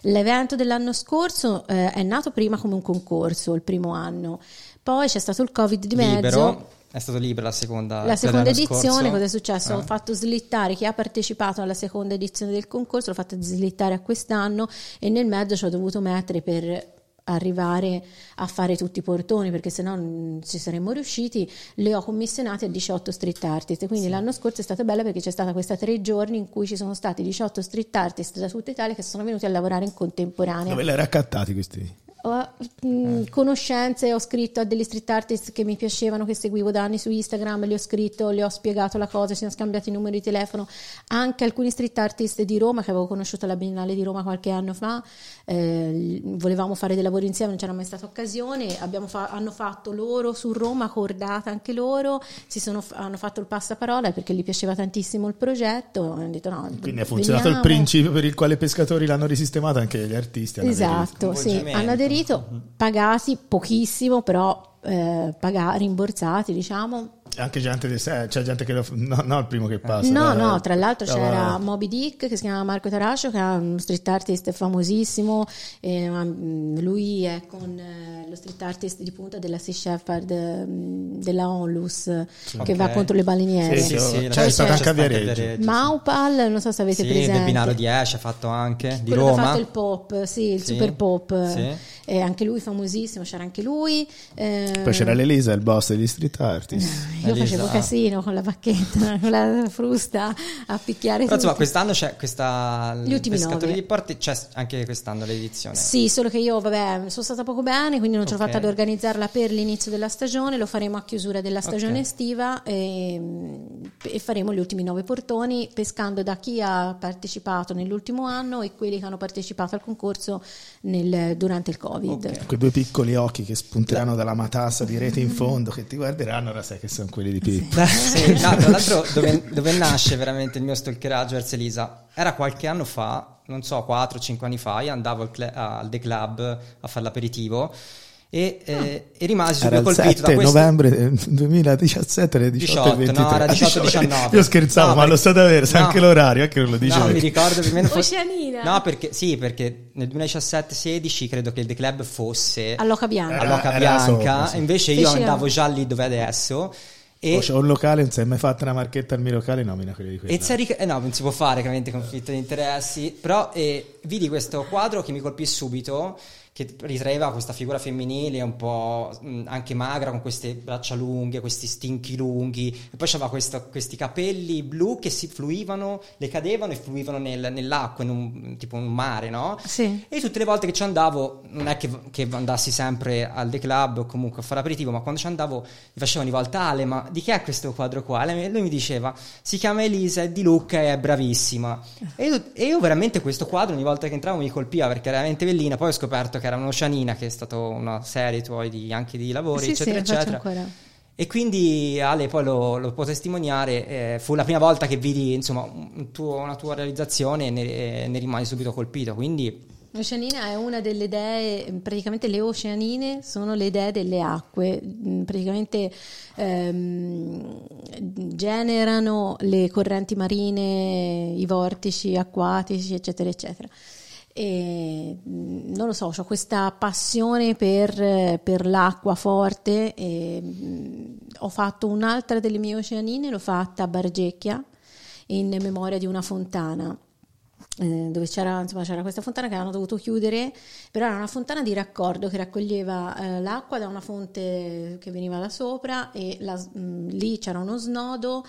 L'evento dell'anno scorso eh, è nato prima come un concorso, il primo anno. Poi c'è stato il Covid di mezzo. libero è stato libero la seconda La seconda dell'anno edizione, scorso. cosa è successo? Ho Eh. fatto slittare chi ha partecipato alla seconda edizione del concorso, l'ho fatto slittare a quest'anno e nel mezzo ci ho dovuto mettere per arrivare a fare tutti i portoni perché sennò non ci saremmo riusciti le ho commissionate a 18 street artist quindi l'anno scorso è stata bella perché c'è stata questa tre giorni in cui ci sono stati 18 street artist da tutta Italia che sono venuti a lavorare in contemporanea Dove li hai raccattati questi? Ho mh, conoscenze, ho scritto a degli street artist che mi piacevano, che seguivo da anni su Instagram, li ho scritto, le ho spiegato la cosa, ci siamo scambiati i numeri di telefono, anche alcuni street artist di Roma che avevo conosciuto alla Biennale di Roma qualche anno fa, eh, volevamo fare dei lavori insieme, non c'era mai stata occasione, fa- hanno fatto loro su Roma, cordata anche loro, si sono, hanno fatto il passaparola perché gli piaceva tantissimo il progetto, hanno detto no, Quindi ha funzionato il veniamo. principio per il quale i pescatori l'hanno risistemato, anche gli artisti hanno Esatto, sì, Coinvolgimento. hanno aderito, pagati pochissimo, però eh, paga- rimborsati, diciamo. Anche gente, di sé, c'è gente che lo, no, no, il primo che passa. No, dai, no, tra l'altro stava- c'era Moby Dick che si chiama Marco Tarascio, che è un street artist famosissimo, e, um, lui è con eh, lo street artist di punta della Sea Shepherd mm, della Onlus, che Ok. va contro le baleniere. Sì, sì, sì, c'è la- stato anche a Viareggio. sì. Maupal, non so se avete Sì, presente. del Binaro 10 ha fatto anche di quello che ha Roma fatto il pop, sì, il Sì, super pop, sì. eh, anche lui famosissimo, c'era anche lui. eh, Poi c'era l'Elisa, il boss degli street artist. Io Elisa. facevo casino con la bacchetta, con la frusta a picchiare Però insomma quest'anno c'è questa Gli ultimi pescatori nove. di porti c'è anche quest'anno l'edizione Sì, solo che io, vabbè, sono stata poco bene, quindi non ce l'ho fatta ad organizzarla per l'inizio della stagione, lo faremo a chiusura della stagione Ok. estiva e, e faremo gli ultimi nove portoni pescando da chi ha partecipato nell'ultimo anno e quelli che hanno partecipato al concorso nel- durante il Covid. Ok. Quei due piccoli occhi che spunteranno dalla matassa di rete in fondo, che ti guarderanno, ora sai che sono quelli di Pippo. Sì, no, tra l'altro dove, dove nasce veramente il mio stalkeraggio verso Elisa era qualche anno fa, non so, 4-5 anni fa, io andavo al, cl- al The Club a fare l'aperitivo e, eh, e rimasi subito il colpito 7 da questo novembre del 2017 alle 18 e 18, 23. no, era 18-19. Io scherzavo, No, ma lo perché- so davvero, no. anche l'orario, anche lo dicevo. No, mi ricordo più o meno fosse- Oceanina. No, perché sì, perché nel 2017-16 credo che il The Club fosse All'Oca Bianca. Era- all'Oca era Bianca, sopra, sì. e invece io Fece- andavo già lì dove è adesso E, O c'è un locale, non si è mai fatta una marchetta al mio locale, nomina quelli di quella. e Zeri- eh no, non si può fare chiaramente conflitto di interessi, però eh, vidi questo quadro che mi colpì subito, che ritraeva questa figura femminile un po' mh, anche magra, con queste braccia lunghe, questi stinchi lunghi, e poi aveva questi capelli blu che si fluivano, le cadevano e fluivano nel- nell'acqua, in un, tipo un mare, no? Sì. E tutte le volte che ci andavo, non è che, che andassi sempre al The Club o comunque a fare aperitivo, ma quando ci andavo mi facevano di volta Ale, ma di chi è questo quadro qua? Lui mi diceva, si chiama Elisa, è di Lucca e è bravissima. E io, e io veramente questo quadro ogni volta che entravo mi colpiva perché era veramente bellina, poi ho scoperto che era un'Oceanina, che è stata una serie tuoi di, anche di lavori, Sì, sì, eccetera, faccio eccetera. ancora. E quindi Ale poi lo, lo può testimoniare, eh, fu la prima volta che vidi insomma un tuo- una tua realizzazione e ne, ne rimasi subito colpito, quindi L'oceanina è una delle idee, praticamente le oceanine sono le idee delle acque, Mm, praticamente ehm, generano le correnti marine, i vortici acquatici, eccetera, eccetera. E, mm, non lo so, ho questa passione per, per l'acqua forte e mm, ho fatto un'altra delle mie oceanine, l'ho fatta a Bargecchia in memoria di una fontana dove c'era, insomma, c'era questa fontana che avevano dovuto chiudere, però era una fontana di raccordo che raccoglieva eh, l'acqua da una fonte che veniva da sopra e la- mh, lì c'era uno snodo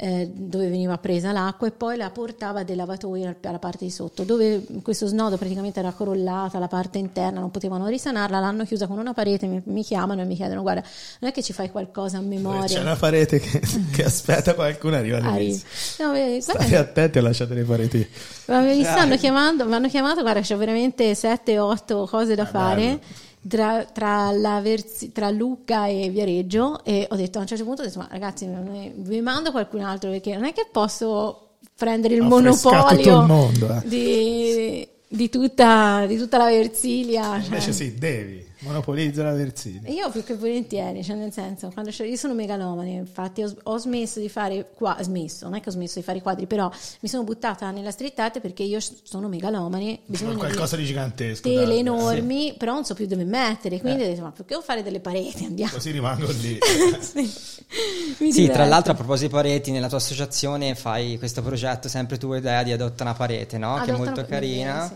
eh, dove veniva presa l'acqua e poi la portava dei lavatoi al- alla parte di sotto, dove questo snodo praticamente era crollata, la parte interna non potevano risanarla, l'hanno chiusa con una parete, mi, mi chiamano e mi chiedono guarda, non è che ci fai qualcosa a memoria? C'è una parete che, che aspetta qualcuno arriva Arri- all'inizio. No, beh, State attenti a lasciare le pareti. Ma mi stanno chiamando, mi hanno chiamato, guarda, c'ho veramente 7-8 cose da fare tra, tra la Verzi- tra Lucca e Viareggio e ho detto a un certo punto, ho detto, ma ragazzi, vi mando qualcun altro perché non è che posso prendere il Affrescato monopolio il mondo, eh. di, di tutta, di tutta la Versilia. cioè. Invece sì, devi. Monopolizza la Versilia. Io più che volentieri, cioè nel senso, quando c'è- io sono megalomane, infatti ho, ho smesso di fare qua, smesso, non è che ho smesso di fare i quadri, però mi sono buttata nella street art perché io sono megalomane, bisogna di Qualcosa di gigantesco. tele enormi, però non so più dove mettere, quindi ho detto, ma perché devo fare delle pareti, andiamo. Così rimango lì. Sì. Sì, tra l'altro a proposito di pareti, nella tua associazione fai questo progetto, sempre tu idea di Adotta una parete, no? che è Adotta molto una- carina, sì.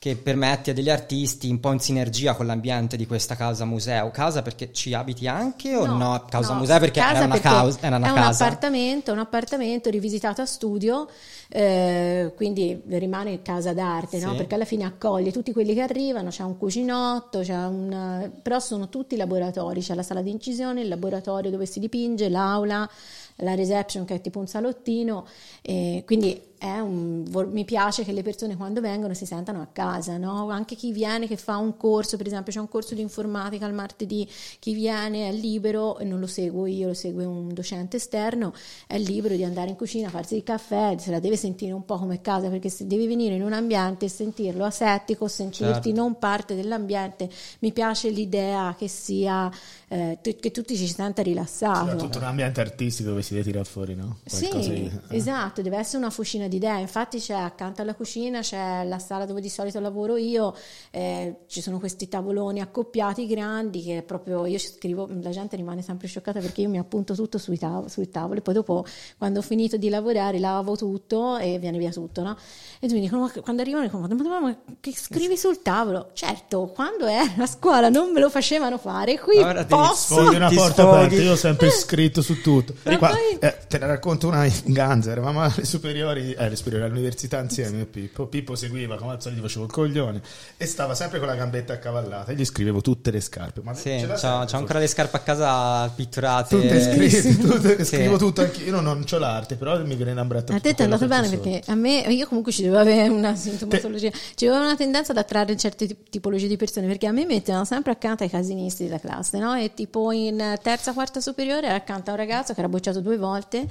Che permette a degli artisti un po' in sinergia con l'ambiente di questa casa museo. Casa perché ci abiti anche o no? Casa no, museo perché casa era una, perché causa- era una è un casa. appartamento, un appartamento rivisitato a studio, eh, quindi rimane casa d'arte, no? Sì. perché alla fine accoglie tutti quelli che arrivano, c'è un cucinotto, c'è un, però sono tutti laboratori, c'è la sala di incisione, il laboratorio dove si dipinge, l'aula, la reception che è tipo un salottino, e quindi un- mi piace che le persone quando vengono si sentano a casa, no? anche chi viene che fa un corso, per esempio c'è un corso di informatica il martedì, chi viene è libero, e non lo seguo io, lo segue un docente esterno, è libero di andare in cucina, farsi il caffè, se la deve sentire un po' come casa, perché se devi venire in un ambiente e sentirlo asettico, sentirti Certo. non parte dell'ambiente, mi piace l'idea che sia, eh, che tutti ci si senta rilassati. Tutto un ambiente artistico dove si deve tirare fuori, no? Qualcosa Sì, di- eh. esatto, deve essere una fucina di idee. Infatti c'è accanto alla cucina c'è la sala dove di solito lavoro io, eh, ci sono questi tavoloni accoppiati grandi che proprio io scrivo, la gente rimane sempre scioccata perché io mi appunto tutto sui, tav- sui tavoli, poi dopo quando ho finito di lavorare lavo tutto e viene via tutto, no? E tu mi dicono, "Ma quando arrivano dicono, ma, ma- ma che scrivi sul tavolo? Certo, quando è a scuola non me lo facevano fare, qui Ora posso... Sfoghi una porta aperta, io ho sempre scritto su tutto. Qua, poi- eh, te ne racconto una in Ganza, eravamo alle superiori, eh, alle superiori, all'università insieme e Pippo. Pippo seguiva, come al solito facevo il coglione e stava sempre con la gambetta accavallata e gli scrivevo tutte le scarpe. Ma Sì, c'ho, c'ho ancora le scarpe a casa pitturate. Tutte scritte, tutte- Sì. scrivo tutto anche io non ho l'arte, però mi viene innamorato A te ti è andato bene perché a me, io comunque ci dovevo avere una sintomatologia, ci dovevo avere una tendenza ad attrarre certe tip- tipologie di persone perché a me mettevano sempre accanto ai casinisti della classe, no? E tipo in terza, quarta superiore era accanto a un ragazzo che era bocciato due volte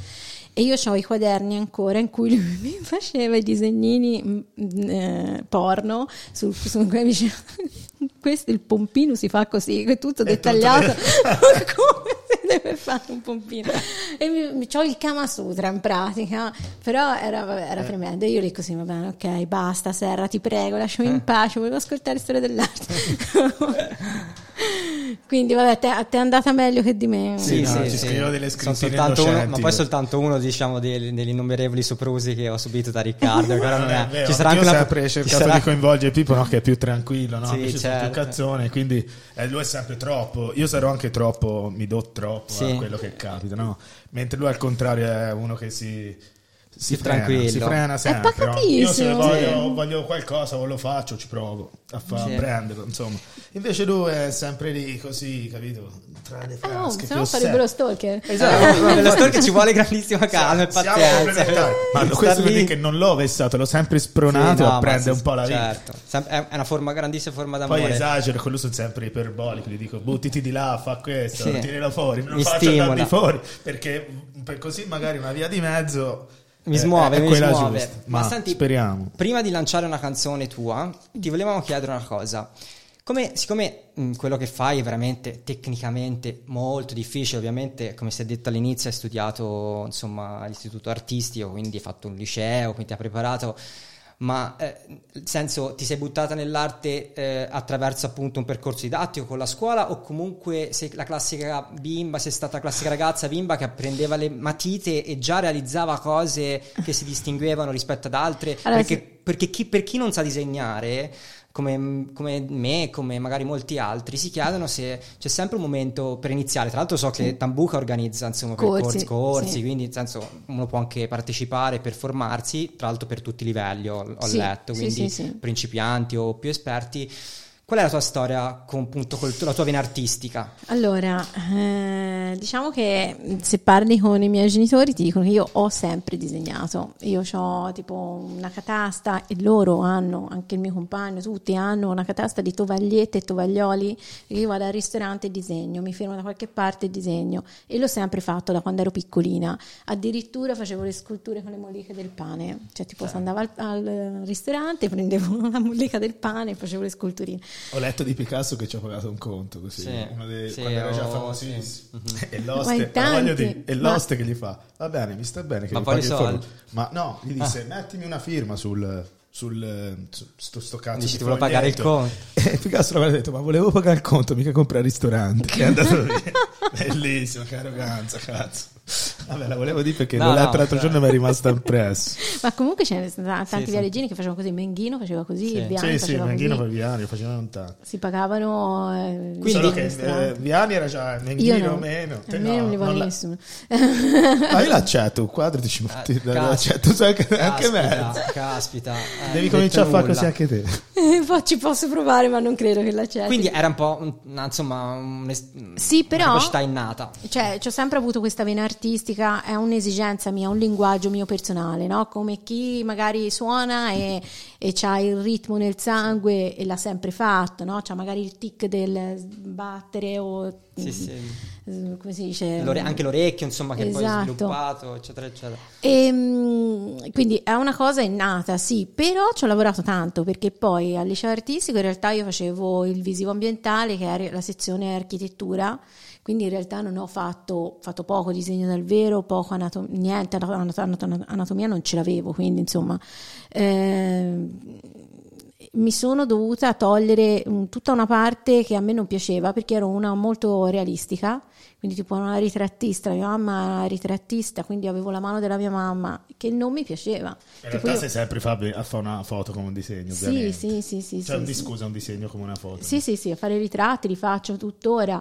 e io ho i quaderni ancora in cui lui mi faceva i disegnini mm, eh, porno sul, su cui mi diceva questo il pompino si fa così, è tutto È tutto deve fare un pompino e mi, mi c'ho il Kama Sutra in pratica però era, vabbè, Eh. era tremendo e io lì così va bene ok basta Serra ti prego lasciami Eh. in pace volevo ascoltare storia dell'arte Quindi vabbè, te, a te è andata meglio che di me. Sì, no, ci scrivo delle soltanto uno, ma poi soltanto uno diciamo dei- degli innumerevoli soprusi che ho subito da Riccardo. ancora non è- Eh, vero, ci sarà anche ho una sempre ci cercato sarà- di coinvolgere Pippo no, che è più tranquillo no? Sì, Invece sono più certo. cazzone quindi eh, lui è sempre troppo io sarò anche troppo mi do troppo Sì. a quello che capita no? mentre lui al contrario è uno che si si frena, tranquillo. si frena sempre pacatissimo. io se voglio, Sì. voglio qualcosa o lo faccio ci provo a, fa- Sì. a prenderlo insomma invece lui è sempre lì così capito tra le Ah, no, frasche se no farebbero stalker. Esatto, nello stalker ci vuole grandissima calma e pazienza. Ma questo vuol dire che non l'ho vessato, l'ho sempre spronato Sì, no, a prendere un po' la vita. Certo, Sem- è è una forma, grandissima forma Poi d'amore. esagero, con lui sono sempre iperbolico, gli dico buttiti di là, fa questo, Sì. tiralo fuori, non Mi lo faccio andare stimola. fuori, perché per così magari una via di mezzo Mi eh, smuove, è mi smuove. giusta. Ma, Ma, senti, speriamo. prima di lanciare una canzone tua, ti volevamo chiedere una cosa. Come, siccome mh, quello che fai è veramente tecnicamente molto difficile, ovviamente, come si è detto all'inizio, hai studiato insomma all'istituto artistico, quindi hai fatto un liceo, quindi ti ha preparato, ma eh, nel senso ti sei buttata nell'arte eh, attraverso appunto un percorso didattico con la scuola o comunque sei la classica bimba, sei stata la classica ragazza bimba che apprendeva le matite e già realizzava cose che si distinguevano rispetto ad altre? Allora, perché sì. perché chi, per chi non sa disegnare, come, come me, come magari molti altri, si chiedono se c'è sempre un momento per iniziare. Tra l'altro so che Tambuca organizza insomma Corsi, corsi, sì. quindi nel senso uno può anche partecipare per formarsi, tra l'altro per tutti i livelli ho, ho Sì, letto, quindi sì. principianti o più esperti. Qual è la tua storia con appunto col- la tua vena artistica? Allora, eh, diciamo che se parli con i miei genitori ti dicono che io ho sempre disegnato. Io ho tipo una catasta e loro hanno, anche il mio compagno, tutti hanno una catasta di tovagliette e tovaglioli. Io vado al ristorante e disegno, mi fermo da qualche parte e disegno. E l'ho sempre fatto da quando ero piccolina. Addirittura facevo le sculture con le molliche del pane. Cioè tipo se andavo al, al ristorante, prendevo la mollica del pane e facevo le sculturine. Ho letto di Picasso che ci ha pagato un conto così, Sì, uno dei, sì, quando era già oh, famosissimo. E Ma l'oste, ma dire, e ma- l'oste che gli fa, va bene, mi sta bene che Ma mi paghi il soldi? Ma no, gli disse, mettimi una firma sul... sul su, sto, sto cazzo Dici, di ti volevo pagare il conto. E Picasso l'aveva detto, ma volevo pagare il conto, mica comprare il ristorante. Che è andato via. Bellissimo, che arroganza, cazzo. Vabbè, la volevo dire perché No, l'ho no, letto l'altro cioè. giorno e mi è rimasto impresso. Ma comunque ce ne sono tanti sì. viareggini che facevano così, Menghino faceva così, Sì. il Viani sì, sì, faceva Menghino così. Viani, facevano tanto. Si pagavano eh, Quindi, Solo i che eh. Viani era già Io Menghino no, meno. a me non li vuole la- nessuno. Ma io l'accetto, un quadro ti- Ah, l'accetto anche, anche Caspita, me. caspita. eh, Devi cominciare a fare così anche te. Ci posso provare, ma non credo che l'accetti. Quindi era un po' un- insomma un, Sì, però- una capacità innata. Cioè, ci ho sempre avuto questa vena artistica, è un'esigenza mia, un linguaggio mio personale, no? Come chi magari suona e, e ha il ritmo nel sangue e l'ha sempre fatto, no? C'ha magari il tic del battere o... Sì, sì. eh, Come si dice? L'ore- anche l'orecchio, insomma, che poi è Esatto. sviluppato, eccetera, eccetera. E, mm, quindi è una cosa innata, sì, però ci ho lavorato tanto perché poi al liceo artistico in realtà io facevo il visivo ambientale che è la sezione architettura, quindi in realtà non ho fatto, fatto poco disegno dal vero, poco anato- niente, anato- anato- anatomia non ce l'avevo, quindi insomma ehm, mi sono dovuta togliere tutta una parte che a me non piaceva perché ero una molto realistica, quindi tipo una ritrattista, mia mamma era ritrattista, quindi avevo la mano della mia mamma che non mi piaceva. In Tipo realtà io- sei sempre Fabio a fare una foto come un disegno, Sì, ovviamente. sì, sì, sì, Cioè, sì, un sì. scusa, un disegno come una foto. Sì, sì, sì, a fare ritratti li faccio tuttora.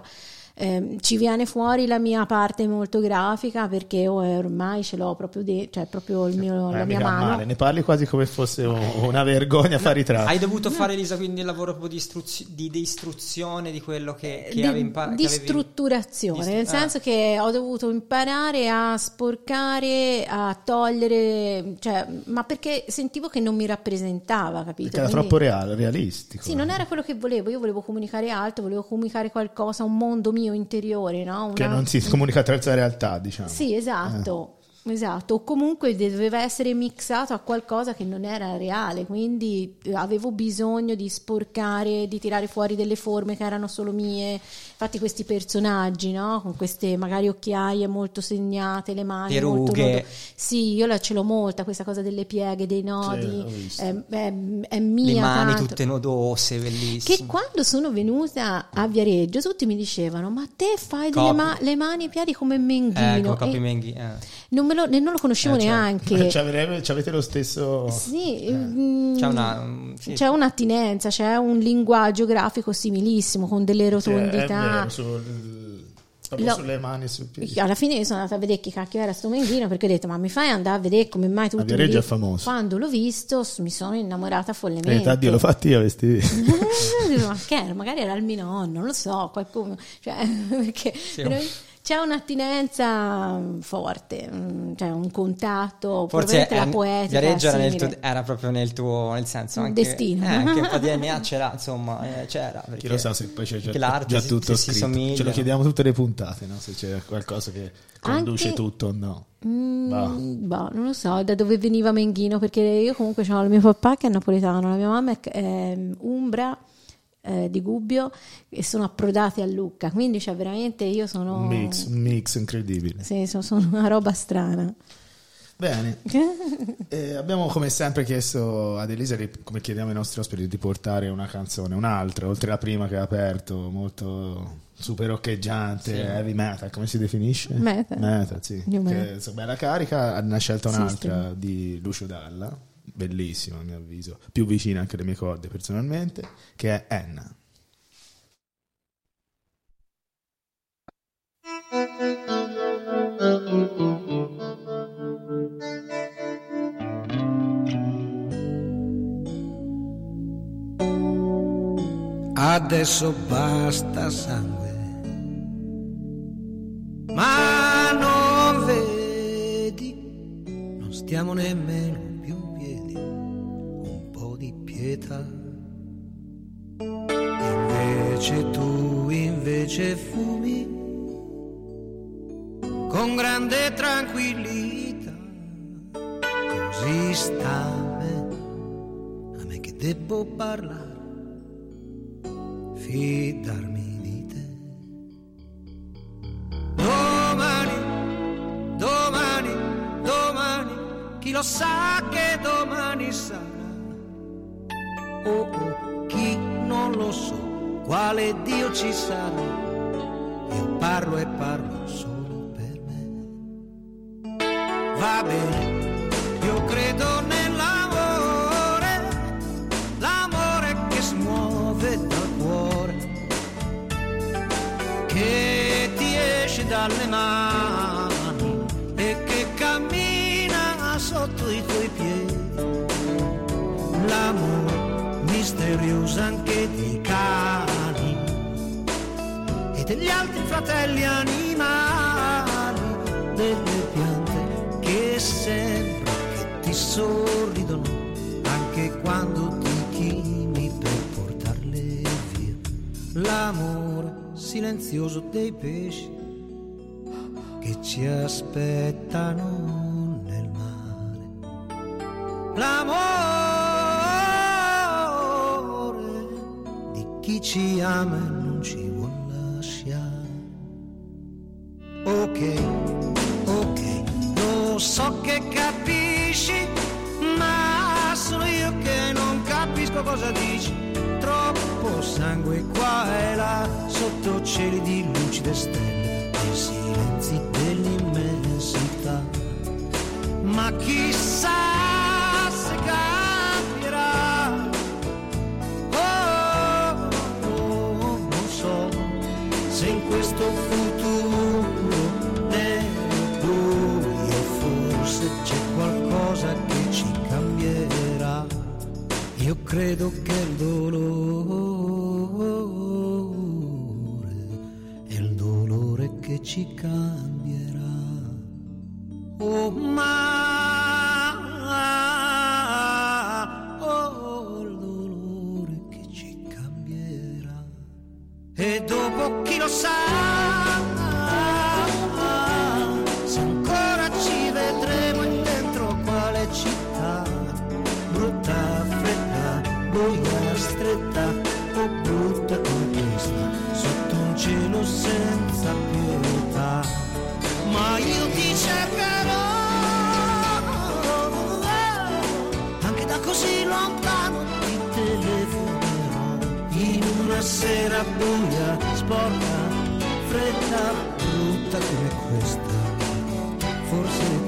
Ehm, ci viene fuori la mia parte molto grafica perché ormai ce l'ho proprio, de- cioè proprio il mio, Eh, la mia mano. male, ne parli quasi come fosse un- una vergogna fare i tratti. Hai dovuto fare, Elisa, quindi il lavoro proprio di, istruzio- di, di istruzione di quello che, che di, avevi imparato? di strutturazione, di stru- nel ah. senso che ho dovuto imparare a sporcare, a togliere, cioè, ma perché sentivo che non mi rappresentava, capito? Perché era Quindi- troppo reale, realistico. Sì, non era quello che volevo, io volevo comunicare altro, volevo comunicare qualcosa, un mondo mio interiore, no? Che Una- non si comunica attraverso la realtà, diciamo. Sì, esatto. Esatto, o comunque doveva essere mixato a qualcosa che non era reale, quindi eh, avevo bisogno di sporcare, di tirare fuori delle forme che erano solo mie. Infatti questi personaggi, no? Con queste magari occhiaie molto segnate, le mani molto Perughe. nodo- Sì, io la ce l'ho molta, questa cosa delle pieghe, dei nodi, è, è- è mia Le mani tanto. tutte nodose, bellissime. Che quando sono venuta a Viareggio tutti mi dicevano: Ma te fai ma- le mani e i piedi come Menghino. Ecco, Capi E Menghi. eh. non, me lo, non lo conoscevo Eh, cioè, neanche. c'avete, c'avete lo stesso... Sì, mm, C'è una... mm, sì. c'è un'attinenza, c'è un linguaggio grafico similissimo con delle rotondità. Vero, sul- proprio Lo- sulle mani e sui piedi. Alla fine io sono andata a vedere chi cacchio era sto menghino perché ho detto ma mi fai andare a vedere come mai tutto Viareggio lì?" è famoso. Quando l'ho visto mi sono innamorata follemente. In realtà Dio lo fatti io questi... Eh, ma che era? Magari era il mio nonno, non lo so, qualcuno, cioè, perché un- c'è un'attinenza mm, forte, mm, cioè un contatto, Forse probabilmente la poetica Viareggio era, nel tuo- era proprio nel tuo nel senso Un anche, destino. eh, anche un po' di DNA c'era insomma eh, c'era Chi perché- lo sa se poi c'è già, già si- tutto si scritto. Ce lo chiediamo tutte le puntate, no? se c'è qualcosa che conduce Anche- tutto o no. Mm, Bah. boh, non lo so da dove veniva Menghino perché io comunque ho il mio papà che è napoletano, la mia mamma è, è umbra eh, di Gubbio e sono approdati a Lucca, quindi cioè veramente io sono... Un mix, un mix incredibile. Sì, sono, sono una roba strana. Bene, Eh, abbiamo come sempre chiesto ad Elisa, come chiediamo ai nostri ospiti, di portare una canzone, un'altra, oltre la prima che ha aperto, molto super roccheggiante, Sì. heavy metal, come si definisce? Metal. Metal, sì. New Che, metal. bella carica, ne ha scelta un'altra System. di Lucio Dalla, bellissima a mio avviso, più vicina anche alle mie corde personalmente, che è Enna. Adesso basta sangue, ma non vedi, non stiamo nemmeno pietà. Invece tu invece fumi con grande tranquillità, così sta a me, a me che devo parlare fidarmi di te. Domani, domani, domani, chi lo sa che domani sarà? Oh, oh, chi non lo so, quale Dio ci sarà? Io parlo e parlo solo per me. Va bene, io credo nell'amore, l'amore che si muove dal cuore, che ti esce dalle mani fratelli animali, delle piante che sembra che ti sorridono anche quando ti chini per portarle via. L'amore silenzioso dei pesci che ci aspettano nel mare. L'amore di chi ci ama e non ci vuol buia stretta o brutta conquista sotto un cielo senza pietà. Ma io ti cercherò eh, anche da così lontano ti telefonerò in una sera buia, sporca, fredda, brutta come questa. Forse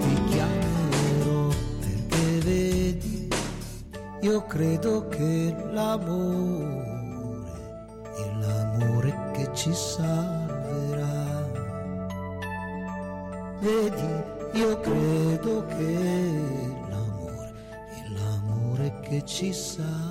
io credo che l'amore è l'amore che ci salverà Vedi, io credo che l'amore è l'amore che ci salverà.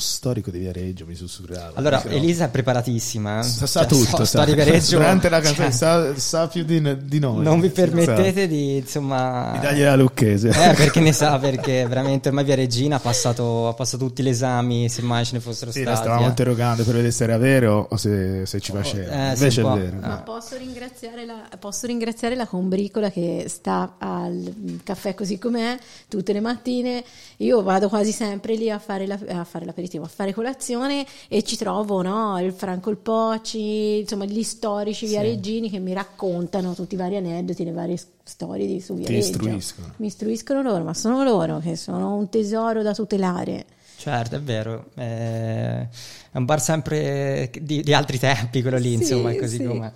Storico di Viareggio mi sussurrava. Allora, Dicevo, Elisa è preparatissima. eh? Sa, sa Cioè, tutto, so- sa. Viareggio. Durante la canzone cioè, sa, sa più di, di noi. non vi Sa. permettete di, insomma... Di dargli la lucchese. Eh, perché ne sa, perché veramente ormai Via Regina ha passato, ha passato tutti gli esami, se mai ce ne fossero Sì, stati. la stavamo eh. interrogando per vedere se era vero o se, se ci faceva. eh, sì, Invece è vero. Ah. Ma posso ringraziare, la, posso ringraziare la combricola che sta al caffè così com'è tutte le mattine. Io vado quasi sempre lì a fare, la- a fare l'aperitivo, a fare colazione e ci trovo no, il Franco il Poci, insomma gli storici viareggini che mi raccontano tutti i vari aneddoti, le varie storie di su Viareggio. istruiscono. Mi istruiscono loro, ma sono loro che sono un tesoro da tutelare. Certo, è vero. eh, È un bar sempre di, di altri tempi, quello lì, Sì, insomma, è così sì. com'è.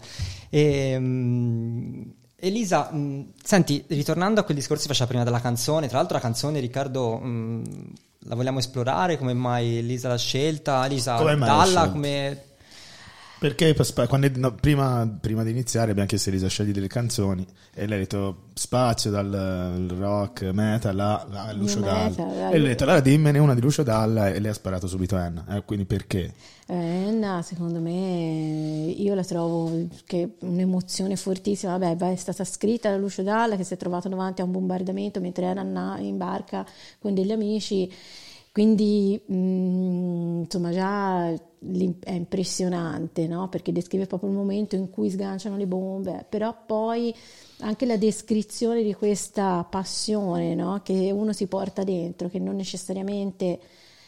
E, mm, Elisa, mm, senti, ritornando a quel discorso che faceva prima della canzone, tra l'altro la canzone, Riccardo, mm, la vogliamo esplorare? Come mai Elisa l'ha scelta? Elisa, Come dalla come... Perché per- quando- no, prima, prima di iniziare abbiamo chiesto a Elisa scegli delle canzoni e lei ha detto spazio dal rock, metal a, Lucio Dalla. E le ho detto allora dimmene una di Lucio Dalla e lei ha sparato subito Anna. Eh, quindi perché? Eh, Enna, secondo me, io la trovo che un'emozione fortissima. Vabbè, è stata scritta da Lucio Dalla che si è trovato davanti a un bombardamento mentre era in barca con degli amici. Quindi, mm, insomma, già è impressionante, no? Perché descrive proprio il momento in cui sganciano le bombe, però poi anche la descrizione di questa passione, no? Che uno si porta dentro, che non necessariamente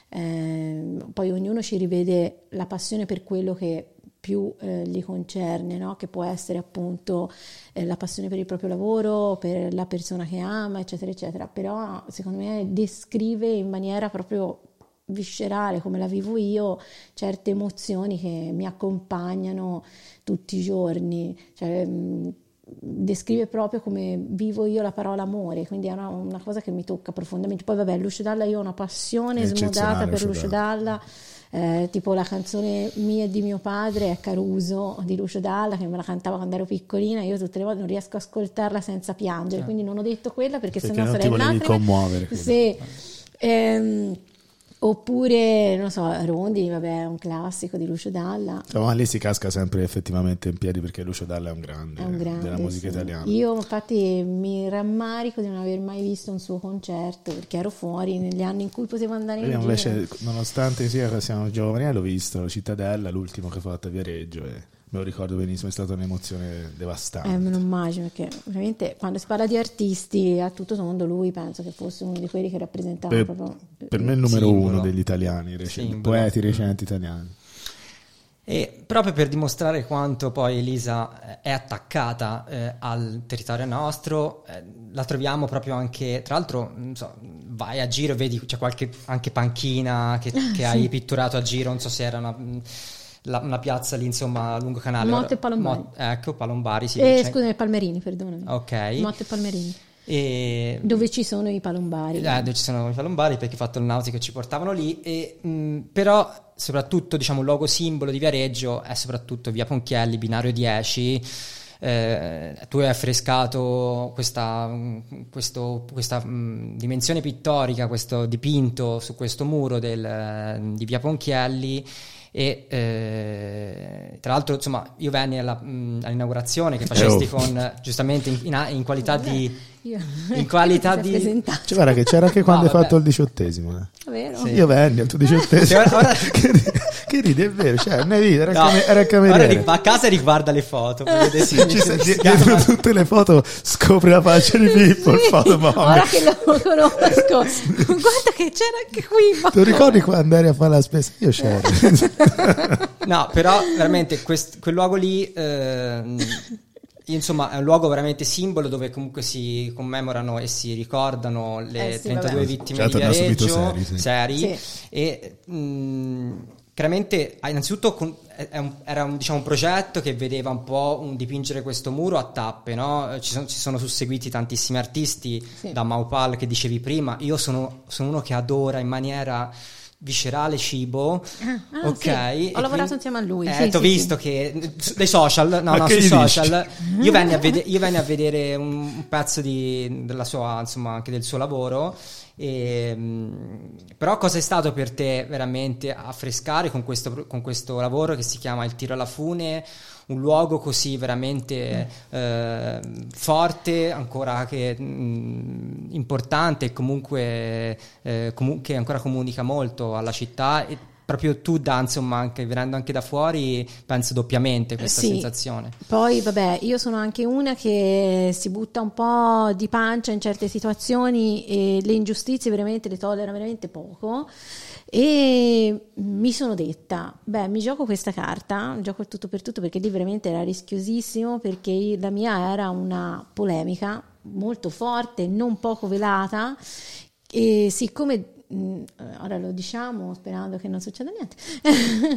Ehm, poi ognuno ci rivede la passione per quello che più eh, gli concerne, no? che può essere appunto eh, la passione per il proprio lavoro, per la persona che ama, eccetera, eccetera. Però secondo me descrive in maniera proprio viscerale, come la vivo io, certe emozioni che mi accompagnano tutti i giorni. Cioè, mh, descrive proprio come vivo io la parola amore, quindi è una, una cosa che mi tocca profondamente. Poi vabbè, Lucio Dalla, io ho una passione smodata per Lucio Lucio Dalla. Eh, tipo la canzone mia e di mio padre è Caruso di Lucio Dalla che me la cantava quando ero piccolina io tutte le volte non riesco a ascoltarla senza piangere quindi non ho detto quella perché, Perché sennò sarei lacrime commuovere, quindi. sì. Ehm, oppure non so Rondini vabbè è un classico di Lucio Dalla Insomma, lì si casca sempre effettivamente in piedi perché Lucio Dalla è un grande, è un grande della musica sì. italiana. io infatti mi rammarico di non aver mai visto un suo concerto perché ero fuori negli anni in cui potevo andare in Io giro invece, nonostante sia che siamo giovani, eh, l'ho visto, Cittadella, l'ultimo che ho fatto a Viareggio e me lo ricordo benissimo, è stata un'emozione devastante. Eh, me lo immagino perché ovviamente quando si parla di artisti a tutto tondo lui penso che fosse uno di quelli che rappresentava per, proprio per me è il numero Simbolo. uno degli italiani, recenti, poeti recenti italiani. E proprio per dimostrare quanto poi Elisa eh, è attaccata eh, al territorio nostro, eh, la troviamo proprio anche, tra l'altro, non so, vai a giro vedi c'è qualche anche panchina che, che hai pitturato a giro, non so se era una, la- una piazza lì, insomma, lungo canale. Motte e Palombari. Mo- ecco, Palombari, sì. eh, scusami Palmerini perdonami Ok. Motte e Palmerini E dove ci sono i palombari eh, dove ci sono i palombari perché ho fatto il nautico e ci portavano lì e, mh, però soprattutto diciamo il luogo simbolo di Viareggio è soprattutto via Ponchielli binario 10 eh, tu hai affrescato questa, questo- questa mh, dimensione pittorica questo dipinto su questo muro del- di via Ponchielli e eh, tra l'altro insomma io venni alla- mh, all'inaugurazione che facesti oh. con giustamente in, in- in qualità di Io- in qualità di Cioè, guarda che c'era anche quando No, hai fatto il diciottesimo. eh. vero? Sì. Io venni al tuo diciottesimo. Ora- che, ridi, è vero, cioè, non è vero, era, il No, cam- era il ora cameriere. ri- va a casa riguarda le foto. se Ci si di- dietro tutte le foto scopre la faccia di Pippo, il Sì, fotomong. Ora che lo conosco, guarda che c'era anche qui. ma- Tu ricordi quando eri a fare la spesa? Io c'ero. No, però veramente quest- quel luogo lì, ehm, insomma, è un luogo veramente simbolo dove comunque si commemorano e si ricordano le Eh sì, 32 vabbè. vittime Già di Viareggio, seri, sì. seri, Sì. e mh, chiaramente ah, innanzitutto con- è un- era un, diciamo, un progetto che vedeva un po' un dipingere questo muro a tappe, no? Eh, ci, sono, ci sono susseguiti tantissimi artisti, Sì. da Maupal che dicevi prima, io sono, sono uno che adora in maniera viscerale cibo, ah, ok? sì. Ho lavorato quindi- insieme a lui, Eh, sì, sì, visto che dai social, no, Ma no, sui social. Io venni a, vede- io venni a vedere un, un pezzo di- della sua, insomma, anche del suo lavoro. E, mh, però cosa è stato per te veramente affrescare con questo, con questo lavoro che si chiama Il tiro alla fune? Un luogo così veramente eh, forte, ancora che mh, importante e comunque eh, comu- che ancora comunica molto alla città e proprio tu da insomma anche venendo anche da fuori penso doppiamente questa Sì. sensazione. Poi, vabbè, io sono anche una che si butta un po' di pancia in certe situazioni e le ingiustizie veramente le tollera veramente poco. E mi sono detta, beh, mi gioco questa carta, gioco il tutto per tutto perché lì veramente era rischiosissimo perché la mia era una polemica molto forte, non poco velata e siccome ora lo diciamo sperando che non succeda niente.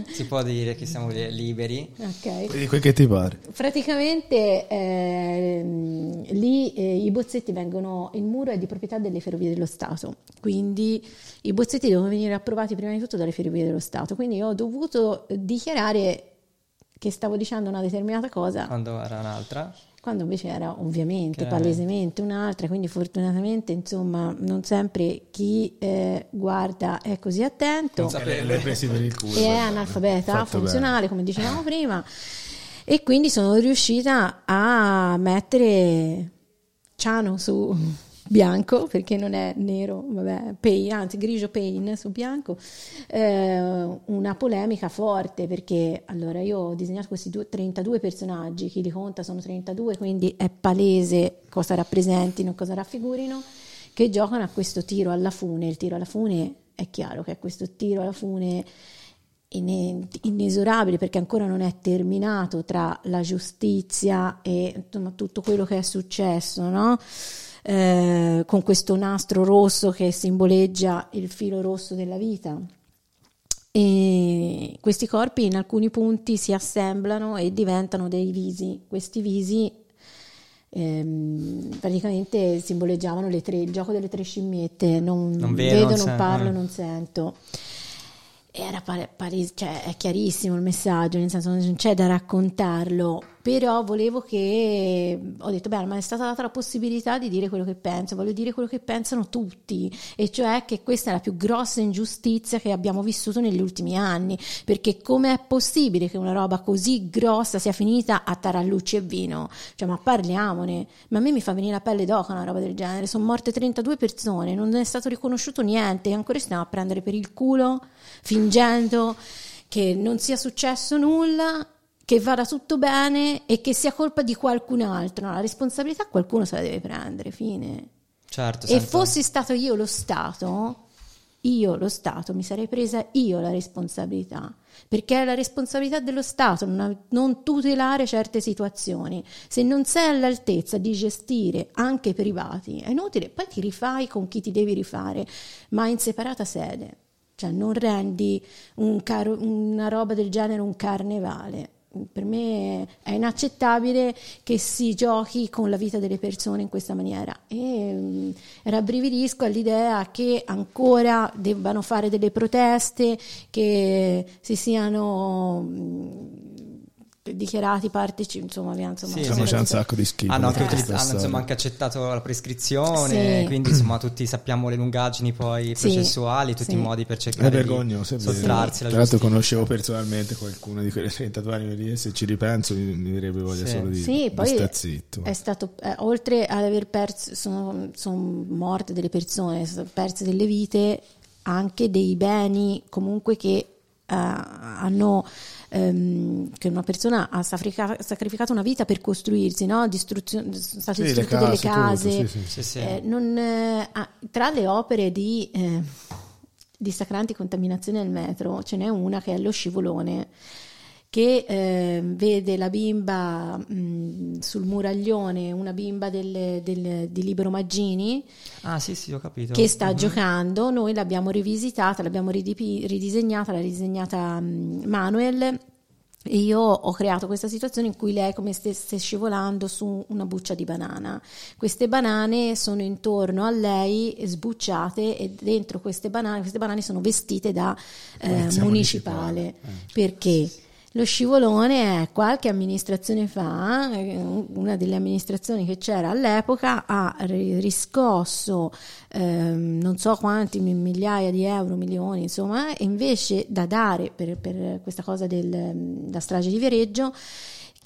Si può dire che siamo li- liberi. ok. Di quel che ti pare. Praticamente ehm, lì eh, i bozzetti vengono, il muro è di proprietà delle ferrovie dello Stato, quindi i bozzetti devono venire approvati prima di tutto dalle ferrovie dello Stato, quindi io ho dovuto dichiarare che stavo dicendo una determinata cosa Quando era un'altra. Quando invece era ovviamente, Chiaramente. palesemente un'altra, quindi fortunatamente insomma non sempre chi eh, guarda è così attento presi per il culo. e è guarda. analfabeta funzionale, come dicevamo prima, e quindi sono riuscita a mettere ciano su bianco, perché non è nero, vabbè, pain, anzi grigio pain su bianco, eh, una polemica forte, perché allora io ho disegnato questi due- 32 personaggi, chi li conta sono 32, quindi è palese cosa rappresentino, cosa raffigurino, che giocano a questo tiro alla fune, il tiro alla fune è chiaro che è questo tiro alla fune ine- inesorabile perché ancora non è terminato tra la giustizia e insomma, tutto quello che è successo, no? Eh, con questo nastro rosso che simboleggia il filo rosso della vita. E questi corpi in alcuni punti si assemblano e diventano dei visi. Questi visi ehm, praticamente simboleggiavano le tre, il gioco delle tre scimmiette, non, Non vedo, vedo, non non sento, parlo, non sento. Era pare- pare- cioè, è chiarissimo il messaggio, nel senso non c'è da raccontarlo, però volevo che, ho detto, beh, ma è stata data la possibilità di dire quello che penso, voglio dire quello che pensano tutti, e cioè che questa è la più grossa ingiustizia che abbiamo vissuto negli ultimi anni, perché come è possibile che una roba così grossa sia finita a tarallucci e vino? Cioè, ma parliamone, ma a me mi fa venire la pelle d'oca una roba del genere, sono morte 32 persone, non è stato riconosciuto niente, e ancora stiamo a prendere per il culo, fingendo che non sia successo nulla, che vada tutto bene e che sia colpa di qualcun altro. No, la responsabilità qualcuno se la deve prendere, fine. Certo, E sento- fossi stato io lo Stato, io lo Stato mi sarei presa io la responsabilità, perché è la responsabilità dello Stato non, non tutelare certe situazioni. Se non sei all'altezza di gestire anche i privati, è inutile, poi ti rifai con chi ti devi rifare, ma in separata sede. Cioè non rendi un caro- una roba del genere un carnevale. Per me è inaccettabile che si giochi con la vita delle persone in questa maniera e mm, rabbrividisco all'idea che ancora debbano fare delle proteste, che si siano mm, dichiarati partecipi, insomma, via, insomma, Sì, Insomma, c'è un sacco di schifo. Hanno anche, utilizz- hanno, insomma, anche accettato la prescrizione, Sì. quindi insomma tutti sappiamo le lungaggini poi Sì. processuali, tutti Sì. i modi per cercare vergognoso, è di sottrarsi alla Tra l'altro conoscevo personalmente qualcuno di quelle 32 anime lì e se ci ripenso mi, mi verrebbe voglia Sì. solo di, Sì, di poi star zitto. è stato, eh, oltre ad aver perso, sono, sono morte delle persone, sono perse delle vite, anche dei beni comunque che hanno ehm, che una persona ha sacrifica- sacrificato una vita per costruirsi, no? Distruzione, sono state Sì, le distrutte delle case, case. tutto, sì, sì. Sì, sì. Eh, non, eh, ah, tra le opere di eh, dissacranti contaminazione del metro ce n'è una che è lo scivolone che eh, vede la bimba mh, sul muraglione, una bimba del- del- di Libero Maggini Ah, sì, sì, ho capito. che sta Mhm. giocando, noi l'abbiamo rivisitata, l'abbiamo ridipi- ridisegnata, l'ha ridisegnata mh, Manuel e io ho creato questa situazione in cui lei è come stesse scivolando su una buccia di banana. Queste banane sono intorno a lei sbucciate e dentro queste banane, queste banane sono vestite da eh, municipale. municipale. Perché? Lo scivolone è qualche amministrazione fa, eh, una delle amministrazioni che c'era all'epoca, ha ri- riscosso ehm, non so quanti mi- migliaia di euro, milioni, insomma, e invece da dare per, per questa cosa del- della strage di Viareggio,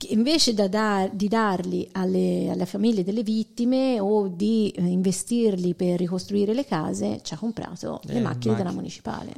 invece da dar- di darli alle, alle famiglie delle vittime o di eh, investirli per ricostruire le case, ci ha comprato le Le macchine della macchine. municipale.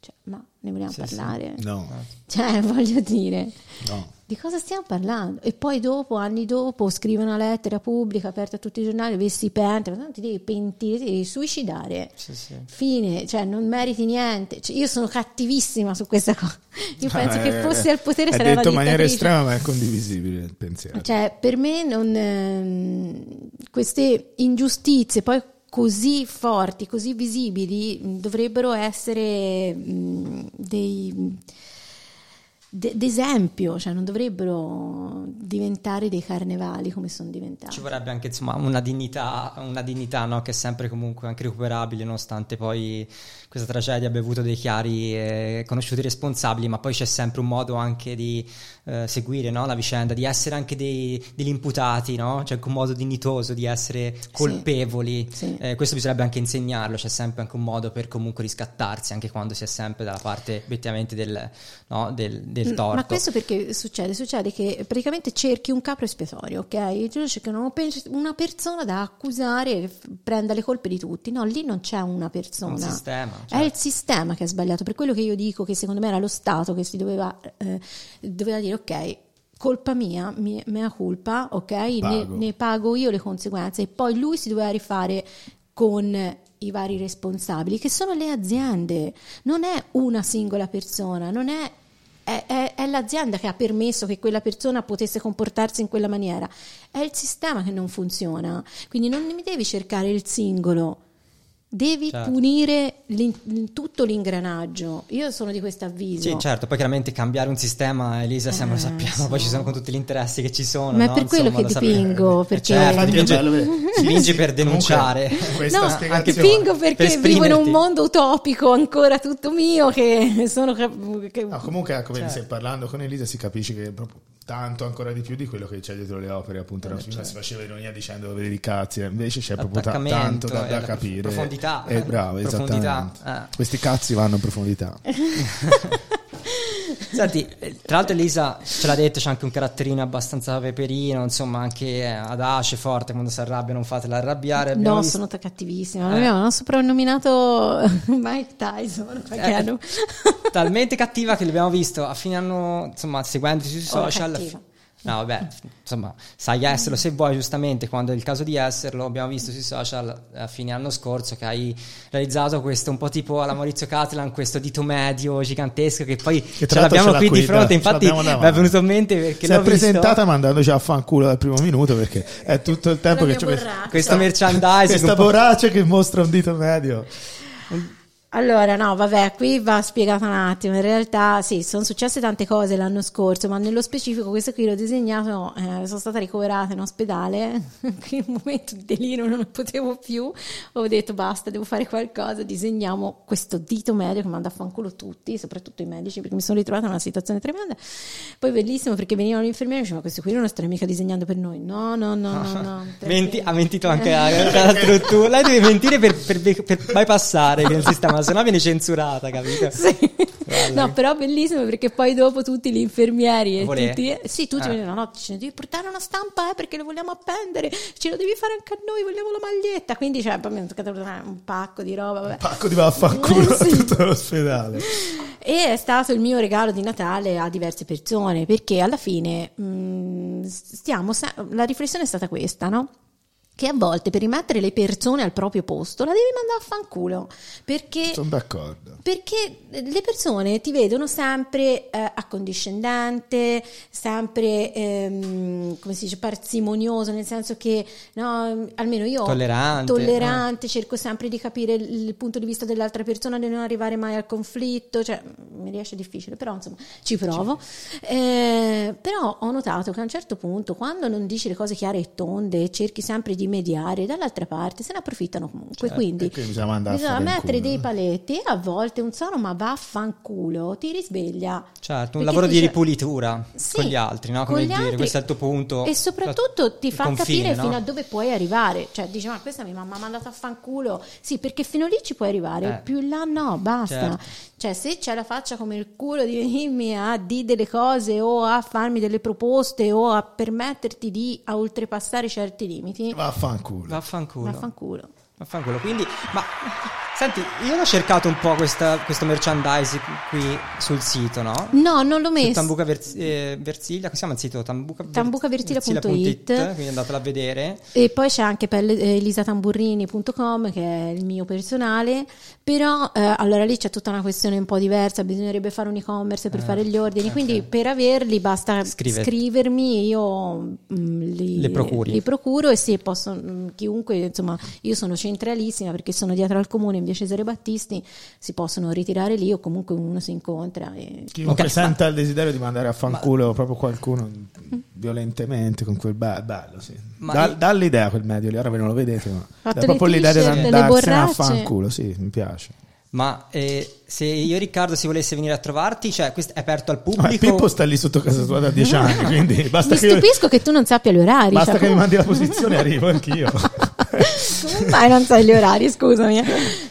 Cioè, ma ne vogliamo Sì, sì. parlare? No, Cioè, voglio dire, no. di cosa stiamo parlando? E poi dopo, anni dopo, scrive una lettera pubblica aperta a tutti i giornali, dove si pente, ma ti devi pentire, ti devi suicidare. Sì, sì. Fine, cioè non meriti niente. Cioè, io sono cattivissima su questa cosa. Io penso Eh, che fossi al potere è una detto in maniera estrema, ma è condivisibile il pensiero. Cioè, per me non, ehm, queste ingiustizie poi così forti, così visibili, mh, dovrebbero essere mh, dei de- d'esempio, cioè non dovrebbero diventare dei carnevali come sono diventati. Ci vorrebbe anche insomma una dignità, una dignità no? che è sempre comunque anche recuperabile, nonostante poi questa tragedia abbia avuto dei chiari e conosciuti responsabili, ma poi c'è sempre un modo anche di eh, seguire no? la vicenda, di essere anche dei- degli imputati, no? c'è anche un modo dignitoso di essere colpevoli. Sì. Eh, questo bisognerebbe anche insegnarlo, c'è sempre anche un modo per comunque riscattarsi, anche quando si è sempre dalla parte obiettivamente del, no? del, del Mm, torto. Ma questo perché succede? Succede che praticamente cerchi un capro espiatorio, ok? I giudici cercano pe- una persona da accusare che f- prenda le colpe di tutti. No, lì non c'è una persona. Un sistema, È certo. il sistema che è sbagliato. Per quello che io dico che secondo me era lo Stato che si doveva, eh, doveva dire ok. Colpa mia, mi- mea culpa, ok? Ne, Pago. ne pago io le conseguenze e poi lui si doveva rifare con i vari responsabili, che sono le aziende, non è una singola persona, non è, è, è- è l'azienda che ha permesso che quella persona potesse comportarsi in quella maniera, è il sistema che non funziona, quindi non mi devi cercare il singolo. Devi Certo. punire l'in- tutto l'ingranaggio. Io sono di questo avviso. Sì, certo, poi chiaramente cambiare un sistema, Elisa, Eh, sappiamo, poi ci sono con tutti gli interessi che ci sono. Ma è no? per quello Insomma, che lo sappiamo. dipingo, Eh, perché- certo, Infatti è dipingi, dipingi per denunciare. No, anche fingo Per perché vivo in un mondo utopico ancora tutto mio che sono cap- che- No, comunque, come Certo. stai parlando con Elisa, si capisce che proprio tanto ancora di più di quello che c'è dietro le opere. Appunto, Eh, prima certo. si faceva ironia dicendo dove vedi i cazzi, invece c'è proprio ta- tanto da, da eh, capire. profondità. Eh, bravo, Profondità, esattamente. eh. Questi cazzi vanno in profondità. Senti, eh, tra l'altro Elisa ce l'ha detto, c'è anche un caratterino abbastanza peperino, insomma anche eh, adace, forte, quando si arrabbia non fatela arrabbiare. Abbiamo No, visto- sono cattivissima. Eh. Abbiamo soprannominato Mike Tyson. Eh, talmente cattiva che l'abbiamo visto a fine anno, insomma, seguendo sui Oh, social. cattiva. No, vabbè, insomma, sai esserlo se vuoi, giustamente, quando è il caso di esserlo, abbiamo visto sui social eh, a fine anno scorso che hai realizzato questo un po' tipo alla Maurizio Catalan, questo dito medio gigantesco che poi ce tra l'altro l'abbiamo ce qui di fronte, ce infatti mi è venuto in mente perché si l'ho è presentata visto, mandandoci a fanculo dal primo minuto perché è tutto il tempo che c'è borraccia. questo merchandising questa po'- borraccia che mostra un dito medio. Allora, no, vabbè, qui va spiegata un attimo. In realtà, sì, sono successe tante cose l'anno scorso, ma nello specifico questo qui l'ho disegnato, eh, sono stata ricoverata in ospedale, in un momento di delirio non ne potevo più, ho detto basta, devo fare qualcosa, disegniamo questo dito medio che manda a fanculo tutti, soprattutto i medici, perché mi sono ritrovata in una situazione tremenda. Poi bellissimo perché venivano gli infermieri e dicevano, ma questo qui non stai mica disegnando per noi. No, no, no, no, no. perché- Menti- ha mentito anche a, tra l'altro tu. Lei deve mentire per, per, per bypassare il sistema se no viene censurata, capito? Sì. No, però bellissimo perché poi dopo tutti gli infermieri e Volè? tutti... Sì, tutti Eh. mi dicono, no, ce ne devi portare una stampa eh, perché lo vogliamo appendere, ce lo devi fare anche a noi, vogliamo la maglietta. Quindi cioè, hanno toccato un pacco di roba, vabbè. Pacco di vaffanculo Eh, a sì. tutto l'ospedale. E è stato il mio regalo di Natale a diverse persone perché alla fine mh, stiamo se- la riflessione è stata questa, no? Che a volte per rimettere le persone al proprio posto la devi mandare a fanculo perché Sono d'accordo. perché le persone ti vedono sempre eh, accondiscendente, sempre ehm, come si dice parsimonioso, nel senso che no, almeno io Tollerante, tollerante, cerco sempre di capire il, il punto di vista dell'altra persona, di non arrivare mai al conflitto, cioè mi riesce difficile, però insomma ci provo. Eh, però ho notato che a un certo punto, quando non dici le cose chiare e tonde cerchi sempre di mediare, dall'altra parte se ne approfittano comunque. quindi e quindi bisogna bisogna mettere culo. dei paletti e a volte un sono ma vaffanculo ti risveglia. Certo, un lavoro ti di dice- ripulitura Sì, con gli altri, no? con Come gli dire, altri. questo è il tuo punto. E soprattutto ti fa confine, capire no? fino a dove puoi arrivare. Cioè, dici, ma questa mi ha mandato a fanculo. Sì, perché fino lì ci puoi arrivare, Eh. più in là no, basta. Certo. Cioè, se c'è la faccia come il culo di venirmi a dire delle cose o a farmi delle proposte o a permetterti di a oltrepassare certi limiti, Vaffanculo. Vaffanculo. vaffanculo. Vaffanculo. Quindi, ma senti, io ho cercato un po' questa- questo merchandising qui sul sito, no? No, non l'ho Su messo. Tambuca Vers- eh, Versilia, come si chiama il sito? Tambuca, Tambucaversilia.it. quindi andatela a vedere. E poi c'è anche per eh, elisatamburrini.com che è il mio personale, però eh, allora lì c'è tutta una questione un po' diversa, bisognerebbe fare un e-commerce per fare gli ordini, quindi per averli basta Scrive. scrivermi, io mm, li, Le procuri. li procuro e sì, posso, mm, chiunque, insomma, io sono centralissima perché sono dietro al comune in via Cesare Battisti, si possono ritirare lì o comunque uno si incontra. E... Chiunque Ok, senta il desiderio di mandare a fanculo proprio qualcuno violentemente con quel be- bello, sì. Ma Da- io- Dall'idea quel medio lì, ora voi non lo vedete, ma dà proprio l'idea di andarsene a fanculo, sì, mi piace. Ma eh, se io Riccardo si volesse venire a trovarti, cioè questo è aperto al Ma pubblico? Pippo sta lì sotto casa tua da dieci anni, quindi basta Mi che, io- stupisco che tu non sappia gli orari. basta cioè, che mi come- mandi la posizione e arrivo anch'io. Come mai non sai gli orari? Scusami.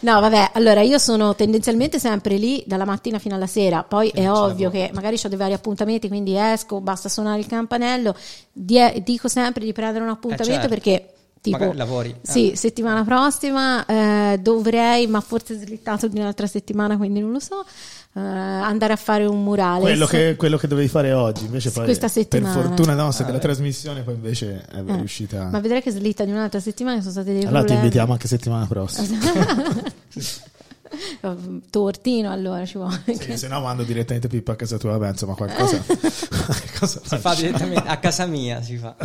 No, vabbè, allora io sono tendenzialmente sempre lì dalla mattina fino alla sera. Poi è ovvio che magari ho dei vari appuntamenti, quindi esco, basta suonare il campanello. Die- dico sempre di prendere un appuntamento certo. perché. Tipo, Magari lavori. Sì, Ah. settimana prossima eh, dovrei, ma forse slittato di un'altra settimana, quindi non lo so, eh, andare a fare un murale. quello, che, quello che dovevi fare oggi, invece poi Questa settimana. per fortuna nostra della trasmissione poi invece è Eh, riuscita. Ma vedrai che slitta di un'altra settimana, sono state dei allora ti problemi. invitiamo anche settimana prossima. Tortino allora ci vuole. Sì, se no mando direttamente Pippo a casa tua, vabbè, insomma qualcosa, qualcosa Si fa direttamente a casa mia, si fa.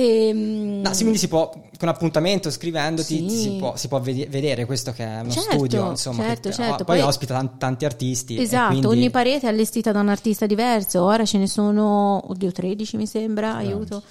Ehm, No, sì, quindi si può, con appuntamento, scrivendoti, Sì. si, può, si può vedere questo che è uno Certo, studio, insomma, certo, che certo. poi, Poi- ospita tan- tanti artisti. e Esatto, quindi- ogni parete è allestita da un artista diverso, ora ce ne sono, oddio, 13 mi sembra, aiuto.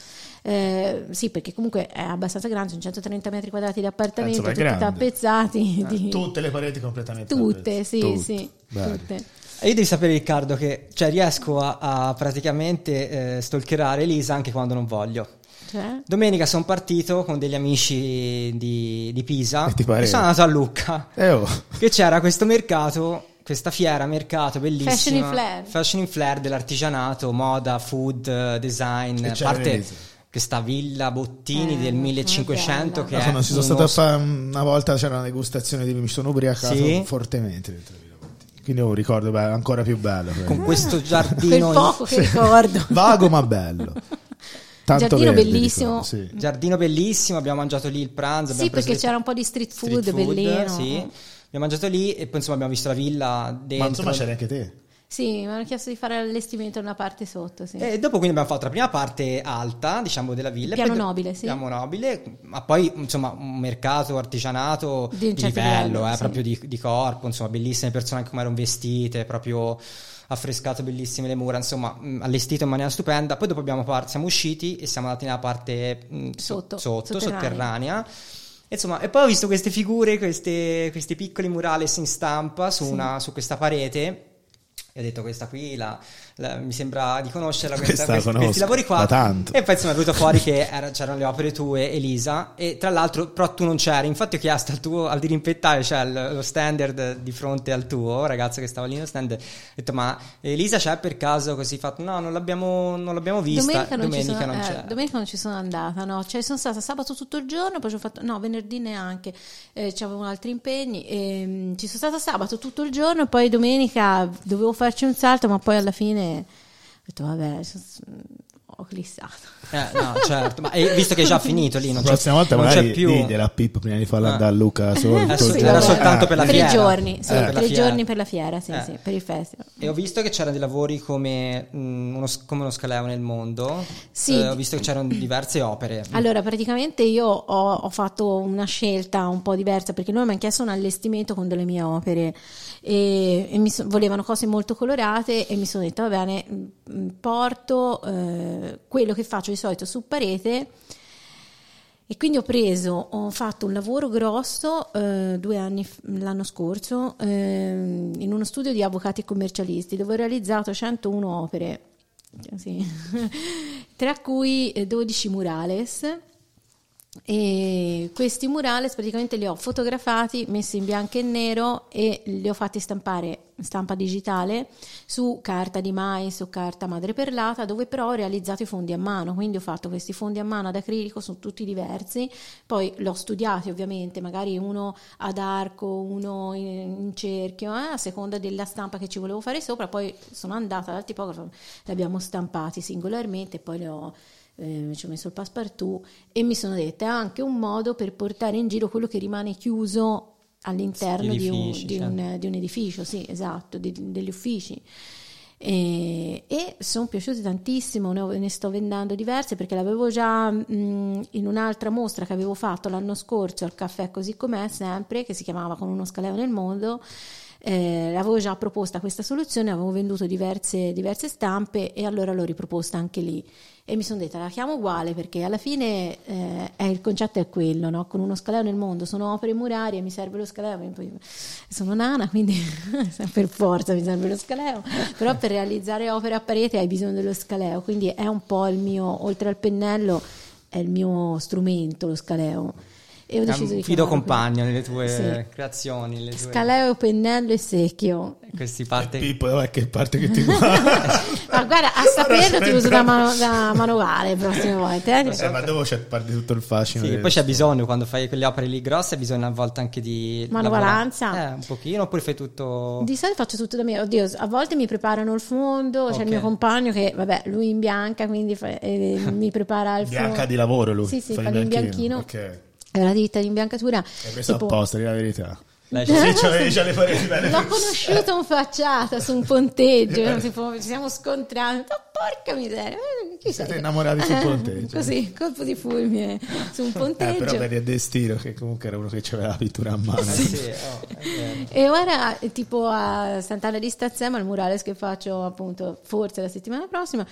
Eh, sì, perché comunque è abbastanza grande, sono 130 metri quadrati di appartamento, tutti grande. tappezzati. di- Tutte le pareti completamente tutte, sì, Tutte. sì, Bello. tutte. E io devi sapere, Riccardo, che cioè, riesco a, a praticamente eh, stalkerare Elisa anche quando non voglio. Cioè? Domenica sono partito con degli amici di, di Pisa E sono andato a Lucca. Eh, oh. che c'era questo mercato, questa fiera, mercato bellissima. Fashion in Flair. Fashion in Flair dell'artigianato, moda, food, design. E parte questa villa Bottini Eh, del com'è 1500 bella. che No, è quando ci sono uno stato a fare una volta c'era una degustazione di mi sono ubriacato Sì? fortemente dentro la Villa Bottini. quindi ho un ricordo ancora più bello con questo Quel giardino poco che ricordo. vago ma bello Tanto Giardino verde, bellissimo. ricordo, sì. giardino bellissimo, abbiamo mangiato lì il pranzo. Sì, perché c'era un po' di street food, street food, bellino. Sì. Abbiamo mangiato lì e poi insomma abbiamo visto la villa dentro. Ma insomma c'eri anche te. Sì, mi hanno chiesto di fare l'allestimento in una parte sotto, sì. E dopo quindi abbiamo fatto la prima parte alta, diciamo, della villa. Piano nobile, sì. Piano nobile, ma poi insomma un mercato artigianato Di di, un certo livello, livello, eh, sì. proprio di, di corpo, insomma, bellissime persone anche come erano vestite, proprio affrescato bellissime le mura, insomma, mh, allestito in maniera stupenda. Poi dopo abbiamo par- siamo usciti e siamo andati nella parte mh, so- Sotto, sotto, sotterranea. Insomma, e poi ho visto queste figure, queste- questi piccoli murales in stampa su, Sì. una- su questa parete E ho detto questa qui la- la- mi sembra di conoscerla Questa questa, la questi, conosco, questi lavori qua. tanto. e poi insomma è venuto fuori che era- c'erano le opere tue Elisa e tra l'altro però tu non c'eri. Infatti ho chiesto al tuo al dirimpettaio cioè il- lo standard di fronte al tuo ragazzo che stava lì nello stand ho detto ma Elisa c'è per caso così fatto? No non l'abbiamo, non l'abbiamo vista. Domenica non, ci sono, non eh, c'era. domenica non ci sono andata, no, cioè sono stata sabato tutto il giorno, poi ci ho fatto, no, venerdì neanche, eh, c'avevo altri impegni, ehm, ci sono stata sabato tutto il giorno e poi domenica dovevo farci un salto, ma poi alla fine ho detto vabbè, ho clissato. Eh, no, certo, ma eh, visto che è già finito lì, non c'è, prossima volta non magari c'è più. digliela a Pippo prima di farla Ah. andare a Luca solo. Eh, sì, era soltanto per la tre fiera. giorni, sì, Eh, tre giorni per la fiera, sì, Eh. sì, per il festival. E ho visto che c'erano dei lavori come, mm, uno, come uno scaleo nel mondo. Sì. Eh, ho visto che c'erano diverse opere. Allora, praticamente io ho, ho fatto una scelta un po' diversa perché loro mi hanno chiesto un allestimento con delle mie opere e, e mi so- volevano cose molto colorate e mi sono detta va bene, mm, porto eh, quello che faccio di solito su parete e quindi ho preso, ho fatto un lavoro grosso eh, due anni l'anno scorso ehm, in uno studio di avvocati e commercialisti dove ho realizzato 101 opere, sì, tra cui eh, 12 murales. E questi murales praticamente li ho fotografati, messi in bianco e nero e li ho fatti stampare in stampa digitale su carta di mais o carta madreperlata, dove però ho realizzato i fondi a mano. Quindi ho fatto questi fondi a mano ad acrilico, sono tutti diversi. Poi l'ho studiati ovviamente, magari uno ad arco, uno in, in cerchio, eh, a seconda della stampa che ci volevo fare sopra. Poi sono andata dal tipografo, li abbiamo stampati singolarmente e poi li ho eh, ci ho messo il passepartout e mi sono detta è anche un modo per portare in giro quello che rimane chiuso all'interno di un, edifici, di certo. un- di un edificio, sì, esatto, di- degli uffici. E, e sono piaciute tantissimo, ne, ne sto vendendo diverse perché l'avevo già mh, in un'altra mostra che avevo fatto l'anno scorso al caffè così com'è sempre, che si chiamava Con uno scaleo nel mondo. Eh, avevo già proposta questa soluzione, avevo venduto diverse, diverse stampe e allora l'ho riproposta anche lì e mi sono detta la chiamo uguale perché alla fine eh, è- il concetto è quello, no? con uno scaleo nel mondo sono opere murarie, mi serve lo scaleo, sono nana quindi per forza mi serve lo scaleo, però per realizzare opere a parete hai bisogno dello scaleo, quindi è un po' il mio, oltre al pennello, è il mio strumento lo scaleo. E ho È deciso un di fido compagno nelle tue Sì. creazioni. Le tue... Scaleo, pennello e secchio. Questi parte... Pippo, dov'è che parte che ti guarda? Ma guarda, a saperlo ti uso da, mano- da manovale le prossime volte. eh. Eh, ma dopo c'è parte tutto il fascino. Sì, del- poi c'è bisogno quando fai quelle opere lì grosse, hai bisogno a volte anche di Manovalanza. lavorare. Eh, un pochino, oppure fai tutto Di solito faccio tutto da me. Oddio, a volte mi preparano il fondo. C'è Ok. il mio compagno che, vabbè, lui in bianca, quindi fa- eh, mi prepara il fondo. Bianca di lavoro lui. Sì, sì, fa il in bianchino. Ok. È una ditta di imbiancatura. E questo tipo- apposta, di la verità. Sì. L'ho conosciuto in facciata su un ponteggio, tipo, ci siamo scontrati. Oh, porca miseria, eh, chi Siete sei? innamorati sul ponteggio. Così, colpo di fulmine su un Eh, ponteggio. però vedi a destino che comunque era uno che aveva la pittura a mano. sì, oh, è. E ora, eh, tipo a Sant'Anna di Stazzema, il murales che faccio appunto forse la settimana prossima,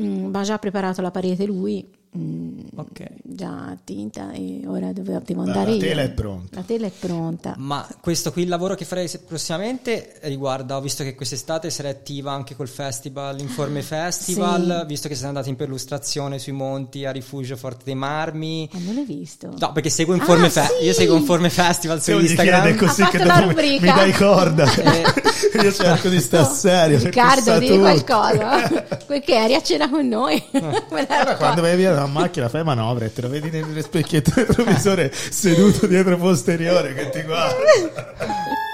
mm, ha già preparato la parete lui, mm, Ok. già tinta e ora dove devo La- andare la io. tela è pronta. La tela è pronta. Ma questo qui, il lavoro che farei prossimamente riguarda, ho visto che quest'estate sarai attiva anche col festival, Informe Festival, visto che siete andati in perlustrazione sui monti a Rifugio Forte dei Marmi. Ma non l'hai visto? No, perché seguo Informe Ah, Fe- sì! io seguo Informe Festival su Instagram. chiede così Ha che la dopo mi, mi dai corda. Eh. Io cerco di stare serio. perché Riccardo, di qualcosa. Quel che eri a cena con noi. Qua. quando vai via dalla macchina fai manovra e te lo vedi nel specchietto retrovisore seduto dietro posteriore che ti guarda.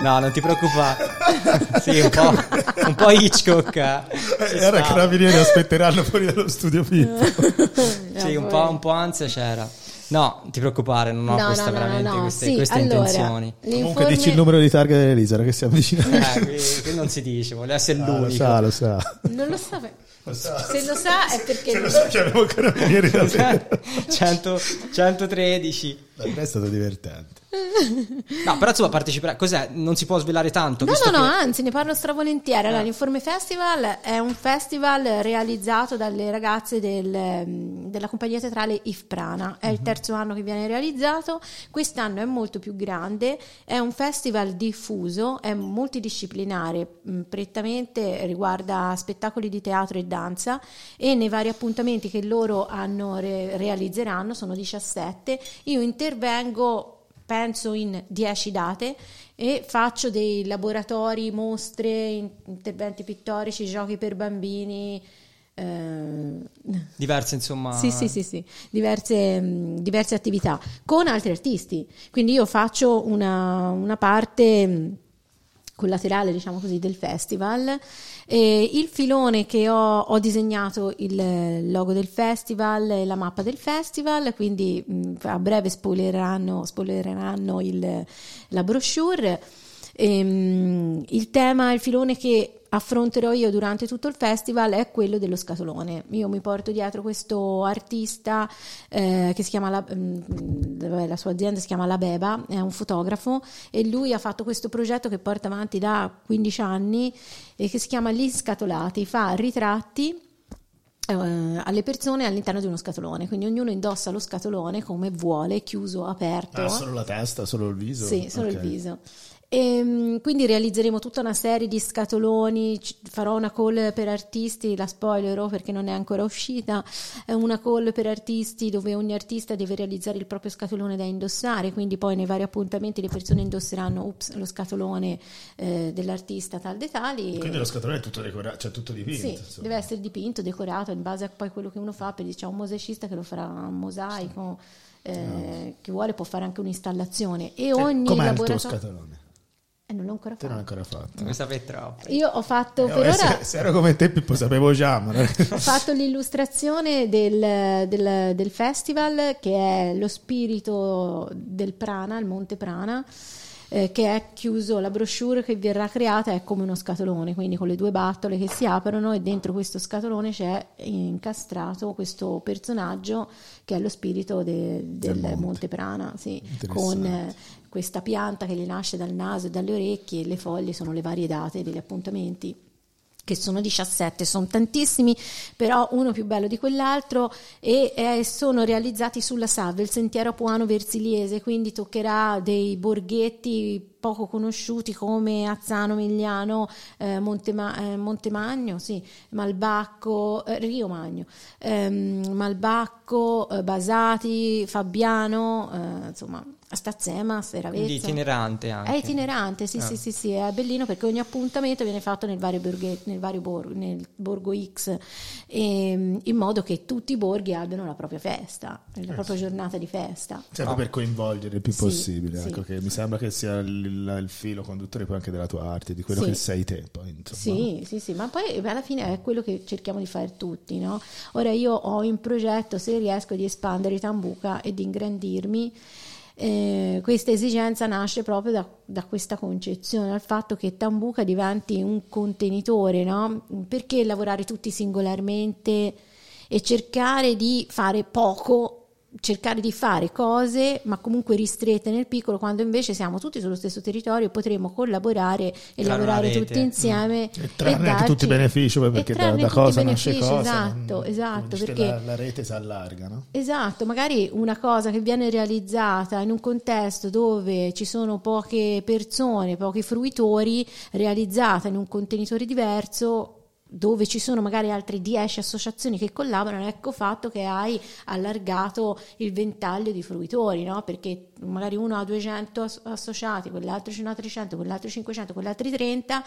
No, non ti preoccupare. sì, un po', un po' Hitchcock. eh. Ora i sta. carabinieri aspetteranno fuori dallo studio Pippo. Sì, un po', un po' ansia c'era. No, non ti preoccupare, non ho No, questa, no, veramente no, queste, sì, queste allora, intenzioni. Comunque dici il numero di targa dell'Elisa che si avvicina. Eh, qui, qui non si dice, vuole essere Ah, lo l'unico. sa, lo sa. Non lo sa. Lo sa. Se lo sa è perché Se lo sa carabinieri da te. 100 113. Per me è stato divertente. No, però insomma parteciperà. Cos'è? Non si può svelare tanto. No, no, no, che- anzi, ne parlo stravolentieri. Allora, Eh. l'Informe Festival è un festival realizzato dalle ragazze del, della compagnia teatrale If Prana. È il terzo anno che viene realizzato. Quest'anno è molto più grande. È un festival diffuso, è multidisciplinare, mh, prettamente riguarda spettacoli di teatro e danza. E nei vari appuntamenti che loro hanno re- realizzeranno, sono 17, io intervengo penso in 10 date e faccio dei laboratori, mostre, in- interventi pittorici, giochi per bambini. eh, Diverse, insomma. sì, sì, sì, sì, diverse, mh, diverse attività con altri artisti. Quindi io faccio una, una parte mh, collaterale, diciamo così, del festival. E il filone che ho, ho disegnato il logo del festival e la mappa del festival, quindi mh, a breve spoileranno, spoileranno il- la brochure. Ehm, il tema, il filone che affronterò io durante tutto il festival è quello dello scatolone. Io mi porto dietro questo artista eh, che si chiama la, mm, la sua azienda si chiama La Beba, è un fotografo e lui ha fatto questo progetto che porta avanti da 15 anni e che si chiama Gli Scatolati, fa ritratti eh, alle persone all'interno di uno scatolone, quindi ognuno indossa lo scatolone come vuole, chiuso, aperto. Ah, solo la testa, solo il viso? Sì, solo Ok. il viso. E, quindi realizzeremo tutta una serie di scatoloni, farò una call per artisti, la spoilerò perché non è ancora uscita, è una call per artisti dove ogni artista deve realizzare il proprio scatolone da indossare, quindi poi nei vari appuntamenti le persone indosseranno ups, lo scatolone eh, dell'artista tal dei tali. Quindi lo scatolone è tutto decorato, cioè tutto dipinto. Sì, insomma. deve essere dipinto, decorato in base a poi quello che uno fa, per c'è un mosaicista che lo farà un mosaico, eh, chi vuole può fare anche un'installazione e Eh, ogni Com'è il tuo laboratorio... scatolone? Eh, non l'ho ancora Te non fatto. l'hai ancora fatto. Non sapete troppo. Io ho fatto Eh, per ora se, se ero come te, Pippo, sapevo già. Ma ho fatto l'illustrazione del, del- del festival che è lo spirito del Prana, il Monte Prana, eh, che è chiuso, la brochure che verrà creata è come uno scatolone, quindi con le due battole che si aprono e dentro questo scatolone c'è incastrato questo personaggio che è lo spirito de- del, monte. Monte Prana, sì, con eh, questa pianta che gli nasce dal naso e dalle orecchie le foglie sono le varie date degli appuntamenti che sono 17, sono tantissimi, però uno più bello di quell'altro e eh, sono realizzati sulla Save, il sentiero apuano versiliese, quindi toccherà dei borghetti poco conosciuti come Azzano Migliano, eh, Montema- eh, Montemagno, sì, Malbacco, eh, Rio Magno, ehm, Malbacco, eh, Basati, Fabiano, eh, insomma, Stazzema, Seravezza. Quindi itinerante anche. È itinerante, sì, Ah. sì, sì, sì, è bellino perché ogni appuntamento viene fatto nel vario, borghe- nel vario bor- nel borgo X, ehm, in modo che tutti i borghi abbiano la propria festa, la propria giornata di festa. Sempre per coinvolgere il più Sì, possibile. sì. Ecco, che mi sembra che sia il, il filo conduttore poi anche della tua arte, di quello Sì. che sei te. Poi. Sì, sì, sì, ma poi alla fine è quello che cerchiamo di fare tutti, no? Ora io ho in progetto, se riesco, di espandere Tambuca e di ingrandirmi. Eh, questa esigenza nasce proprio da, da questa concezione, dal fatto che Tambuca diventi un contenitore, no? Perché lavorare tutti singolarmente e cercare di fare poco, cercare di fare cose, ma comunque ristrette nel piccolo, quando invece siamo tutti sullo stesso territorio e potremo collaborare e una lavorare rete. tutti insieme E trarne anche tutti i benefici, perché da, da cosa nasce cosa. esatto, non- esatto, perché- la, la rete si allarga, no? Esatto, magari una cosa che viene realizzata in un contesto dove ci sono poche persone, pochi fruitori, realizzata in un contenitore diverso dove ci sono magari altre 10 associazioni che collaborano, ecco fatto che hai allargato il ventaglio di fruitori, no? Perché magari uno ha 200 as- associati, quell'altro ce n'ha 300, quell'altro 500, quell'altro 30,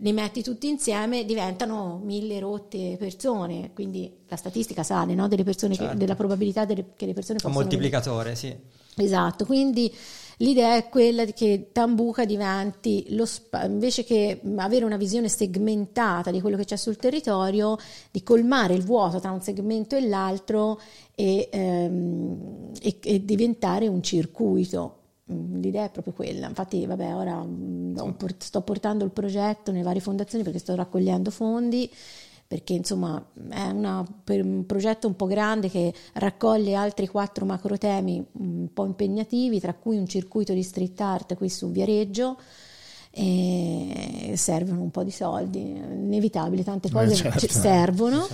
li metti tutti insieme, diventano mille rotte persone, quindi la statistica sale, no? Delle persone che- Certo. della probabilità delle- che le persone Un possano moltiplicatore, sì. Esatto, quindi l'idea è quella di che Tambuca diventi lo spa- invece che avere una visione segmentata di quello che c'è sul territorio, di colmare il vuoto tra un segmento e l'altro e, ehm, e- e diventare un circuito. Mm, L'idea è proprio quella. Infatti, vabbè, ora mm, sto portando il progetto nelle varie fondazioni perché sto raccogliendo fondi perché insomma è una- per un progetto un po' grande che raccoglie altri quattro macro temi un po' impegnativi, tra cui un circuito di street art qui su Viareggio e servono un po' di soldi, inevitabile, tante cose certo. ci- servono.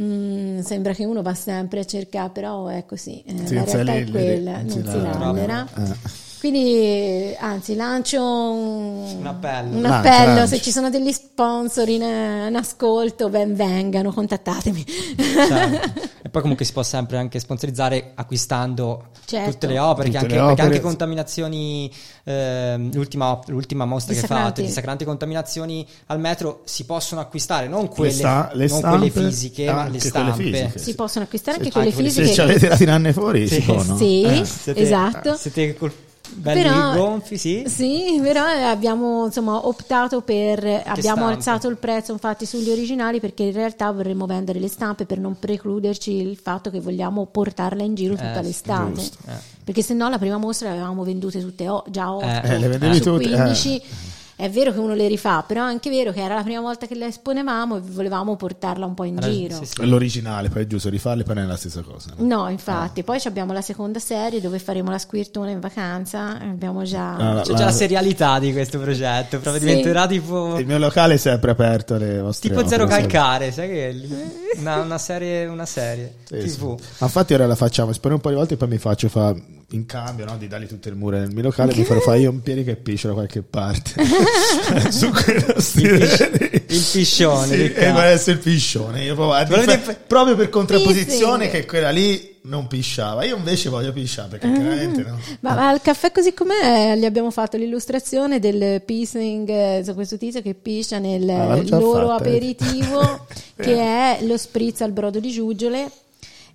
Mm, sembra che uno va sempre a cercare, però è così, eh, la realtà è quella, non non si si. Eh. Quindi, anzi, lancio un, Un appello. un appello, lancia. se ci sono degli sponsor in, in ascolto, ben vengano, contattatemi. Cioè, e poi comunque si può sempre anche sponsorizzare acquistando Certo. tutte le opere, che Tutte anche, le perché opere. anche contaminazioni, ehm, l'ultima, l'ultima mostra che fate, dissacranti contaminazioni al metro, si possono acquistare, non quelle, sta- le non quelle stampe, fisiche, ma le quelle stampe. fisiche. si possono acquistare anche Sì, quelle anche quelle- fisiche. Se ci avete la tiranne fuori, si può, no? Sì, Eh. Siete- esatto. Siete col belli Però- gonfi, sì? Sì, però abbiamo insomma optato per abbiamo stampe? alzato il prezzo infatti sugli originali perché in realtà vorremmo vendere le stampe per non precluderci il fatto che vogliamo portarla in giro tutta Eh, l'estate. giusto, eh. Perché se no la prima mostra le avevamo vendute tutte o- già 8 Eh, Eh, le vendevi tutte, eh. 15. È vero che uno le rifà, però è anche vero che era la prima volta che la esponevamo e volevamo portarla un po' in Era- giro. sì, sì. L'originale, poi è giusto rifarle, poi non è la stessa cosa. no? No, infatti, poi ci abbiamo la seconda serie dove faremo la squirtona in vacanza. Abbiamo già. Ah, la- C'è già la serialità di questo progetto, proprio Sì. diventerà tipo... Il mio locale è sempre aperto alle vostre Tipo opere, Zero. Calcare, sai che è una, una serie, una serie Sì, sì. TV. Ma infatti ora la facciamo, spero un po' di volte e poi mi faccio fa in cambio no, di dargli tutte le mura nel mio locale, mi farò fare io un piede che piscio da qualche parte. Su quello stile. Il piscione, Sì, e deve essere il piscione. Io proprio, a Volete- differ- proprio per contrapposizione Pissing. che quella lì non pisciava. Io invece voglio pisciare perché chiaramente no. Ma, ma al caffè così com'è gli abbiamo fatto l'illustrazione del pissing, eh, su questo tizio che piscia nel Ah, loro fatta, eh. aperitivo che è lo spritz al brodo di giuggiole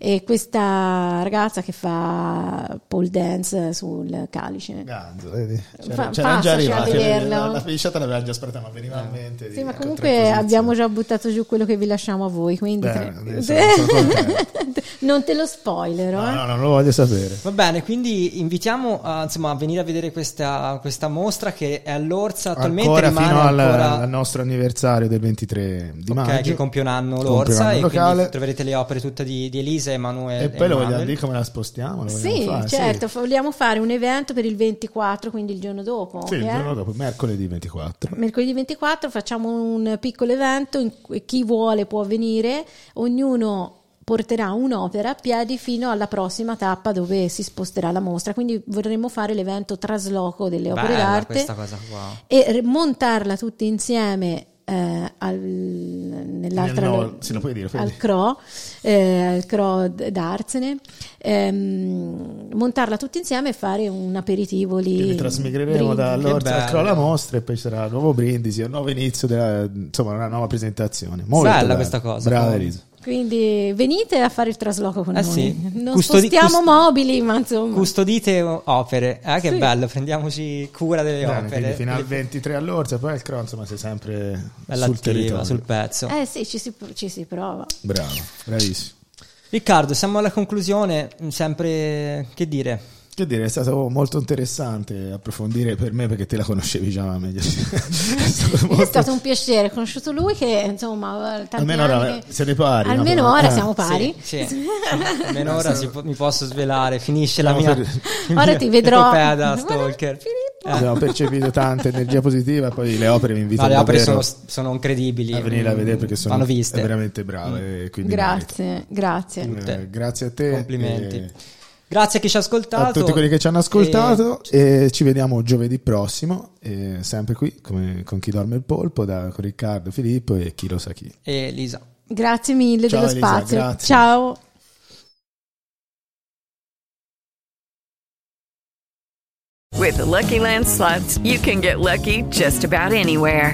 e questa ragazza che fa pole dance sul calice. Ganzo, vedi? C'era, Fa- c'erano già passaci a arrivati. vederlo. La, la pisciata l'aveva già sperata, ma veniva in mente. di Sì, ma comunque abbiamo già buttato giù quello che vi lasciamo a voi, quindi Bene, tre- non te lo spoilerò. No, eh. no, non lo voglio sapere. Va bene, quindi invitiamo a, insomma, a venire a vedere questa, questa mostra che è all'Orsa attualmente ancora rimane fino al, ancora al nostro anniversario del 23 di ok, maggio. che compie un anno Compie l'Orsa un anno e locale. quindi troverete le opere tutte di, di Elisa, Emanuele E poi lo vogliamo dire come la spostiamo? Sì, fare? certo, fa- vogliamo fare un evento per il 24, quindi il giorno dopo. Sì, il eh? giorno dopo, mercoledì 24. Mercoledì 24 facciamo un piccolo evento, in cui chi vuole può venire, ognuno porterà un'opera a piedi fino alla prossima tappa dove si sposterà la mostra, quindi vorremmo fare l'evento trasloco delle opere Bella d'arte questa cosa qua. e montarla tutte insieme eh, al, nell'altra Nel no- lo- se lo puoi dire, puoi al. CRO, eh, al CRO d'Arsene, ehm, montarla tutte insieme e fare un aperitivo lì. Quindi trasmigreremo dall'Orsa Che al bello. Crolla Mostra e poi ci sarà un nuovo brindisi, un nuovo inizio, della, insomma una nuova presentazione. Molto Bella bella. questa cosa, Brava. Elisa. Quindi venite a fare il trasloco con Eh noi. sì. Non Custodi- spostiamo cust- mobili, ma insomma. Custodite opere, eh, che Sì. bello, prendiamoci cura delle Bene, opere. fino al Delle- 23 all'Orsa, poi al Crolla insomma sei sempre Bella sul attiva, territorio. sul pezzo. Eh sì, ci si, ci si prova. Bravo, bravissimo. Riccardo, siamo alla conclusione, sempre che dire? Che dire, è stato molto interessante approfondire per me perché te la conoscevi già meglio. è stato È molto- stato un piacere, ho conosciuto lui che insomma tanti Almeno ora che- siete pari. no? Almeno ora eh, siamo pari. Sì, sì. Almeno ora si po- mi posso svelare, finisce la mia, per- Ora ti vedrò. da stalker. Filippo. Abbiamo percepito tanta energia positiva, poi le opere mi invitano No, le opere sono, sono incredibili. a venire a vedere perché sono Vanno viste. è veramente brave. quindi Grazie, grazie. merita. Eh, grazie a te. Complimenti. e Grazie a chi ci ha ascoltato. A tutti quelli che ci hanno ascoltato e, ci vediamo giovedì prossimo, sempre qui come, con chi dorme il polpo, da, con Riccardo, Filippo e chi lo sa chi. E Elisa. Grazie mille Ciao, dello Elisa, spazio. grazie. Ciao. With the Lucky Land slots, you can get lucky just about anywhere.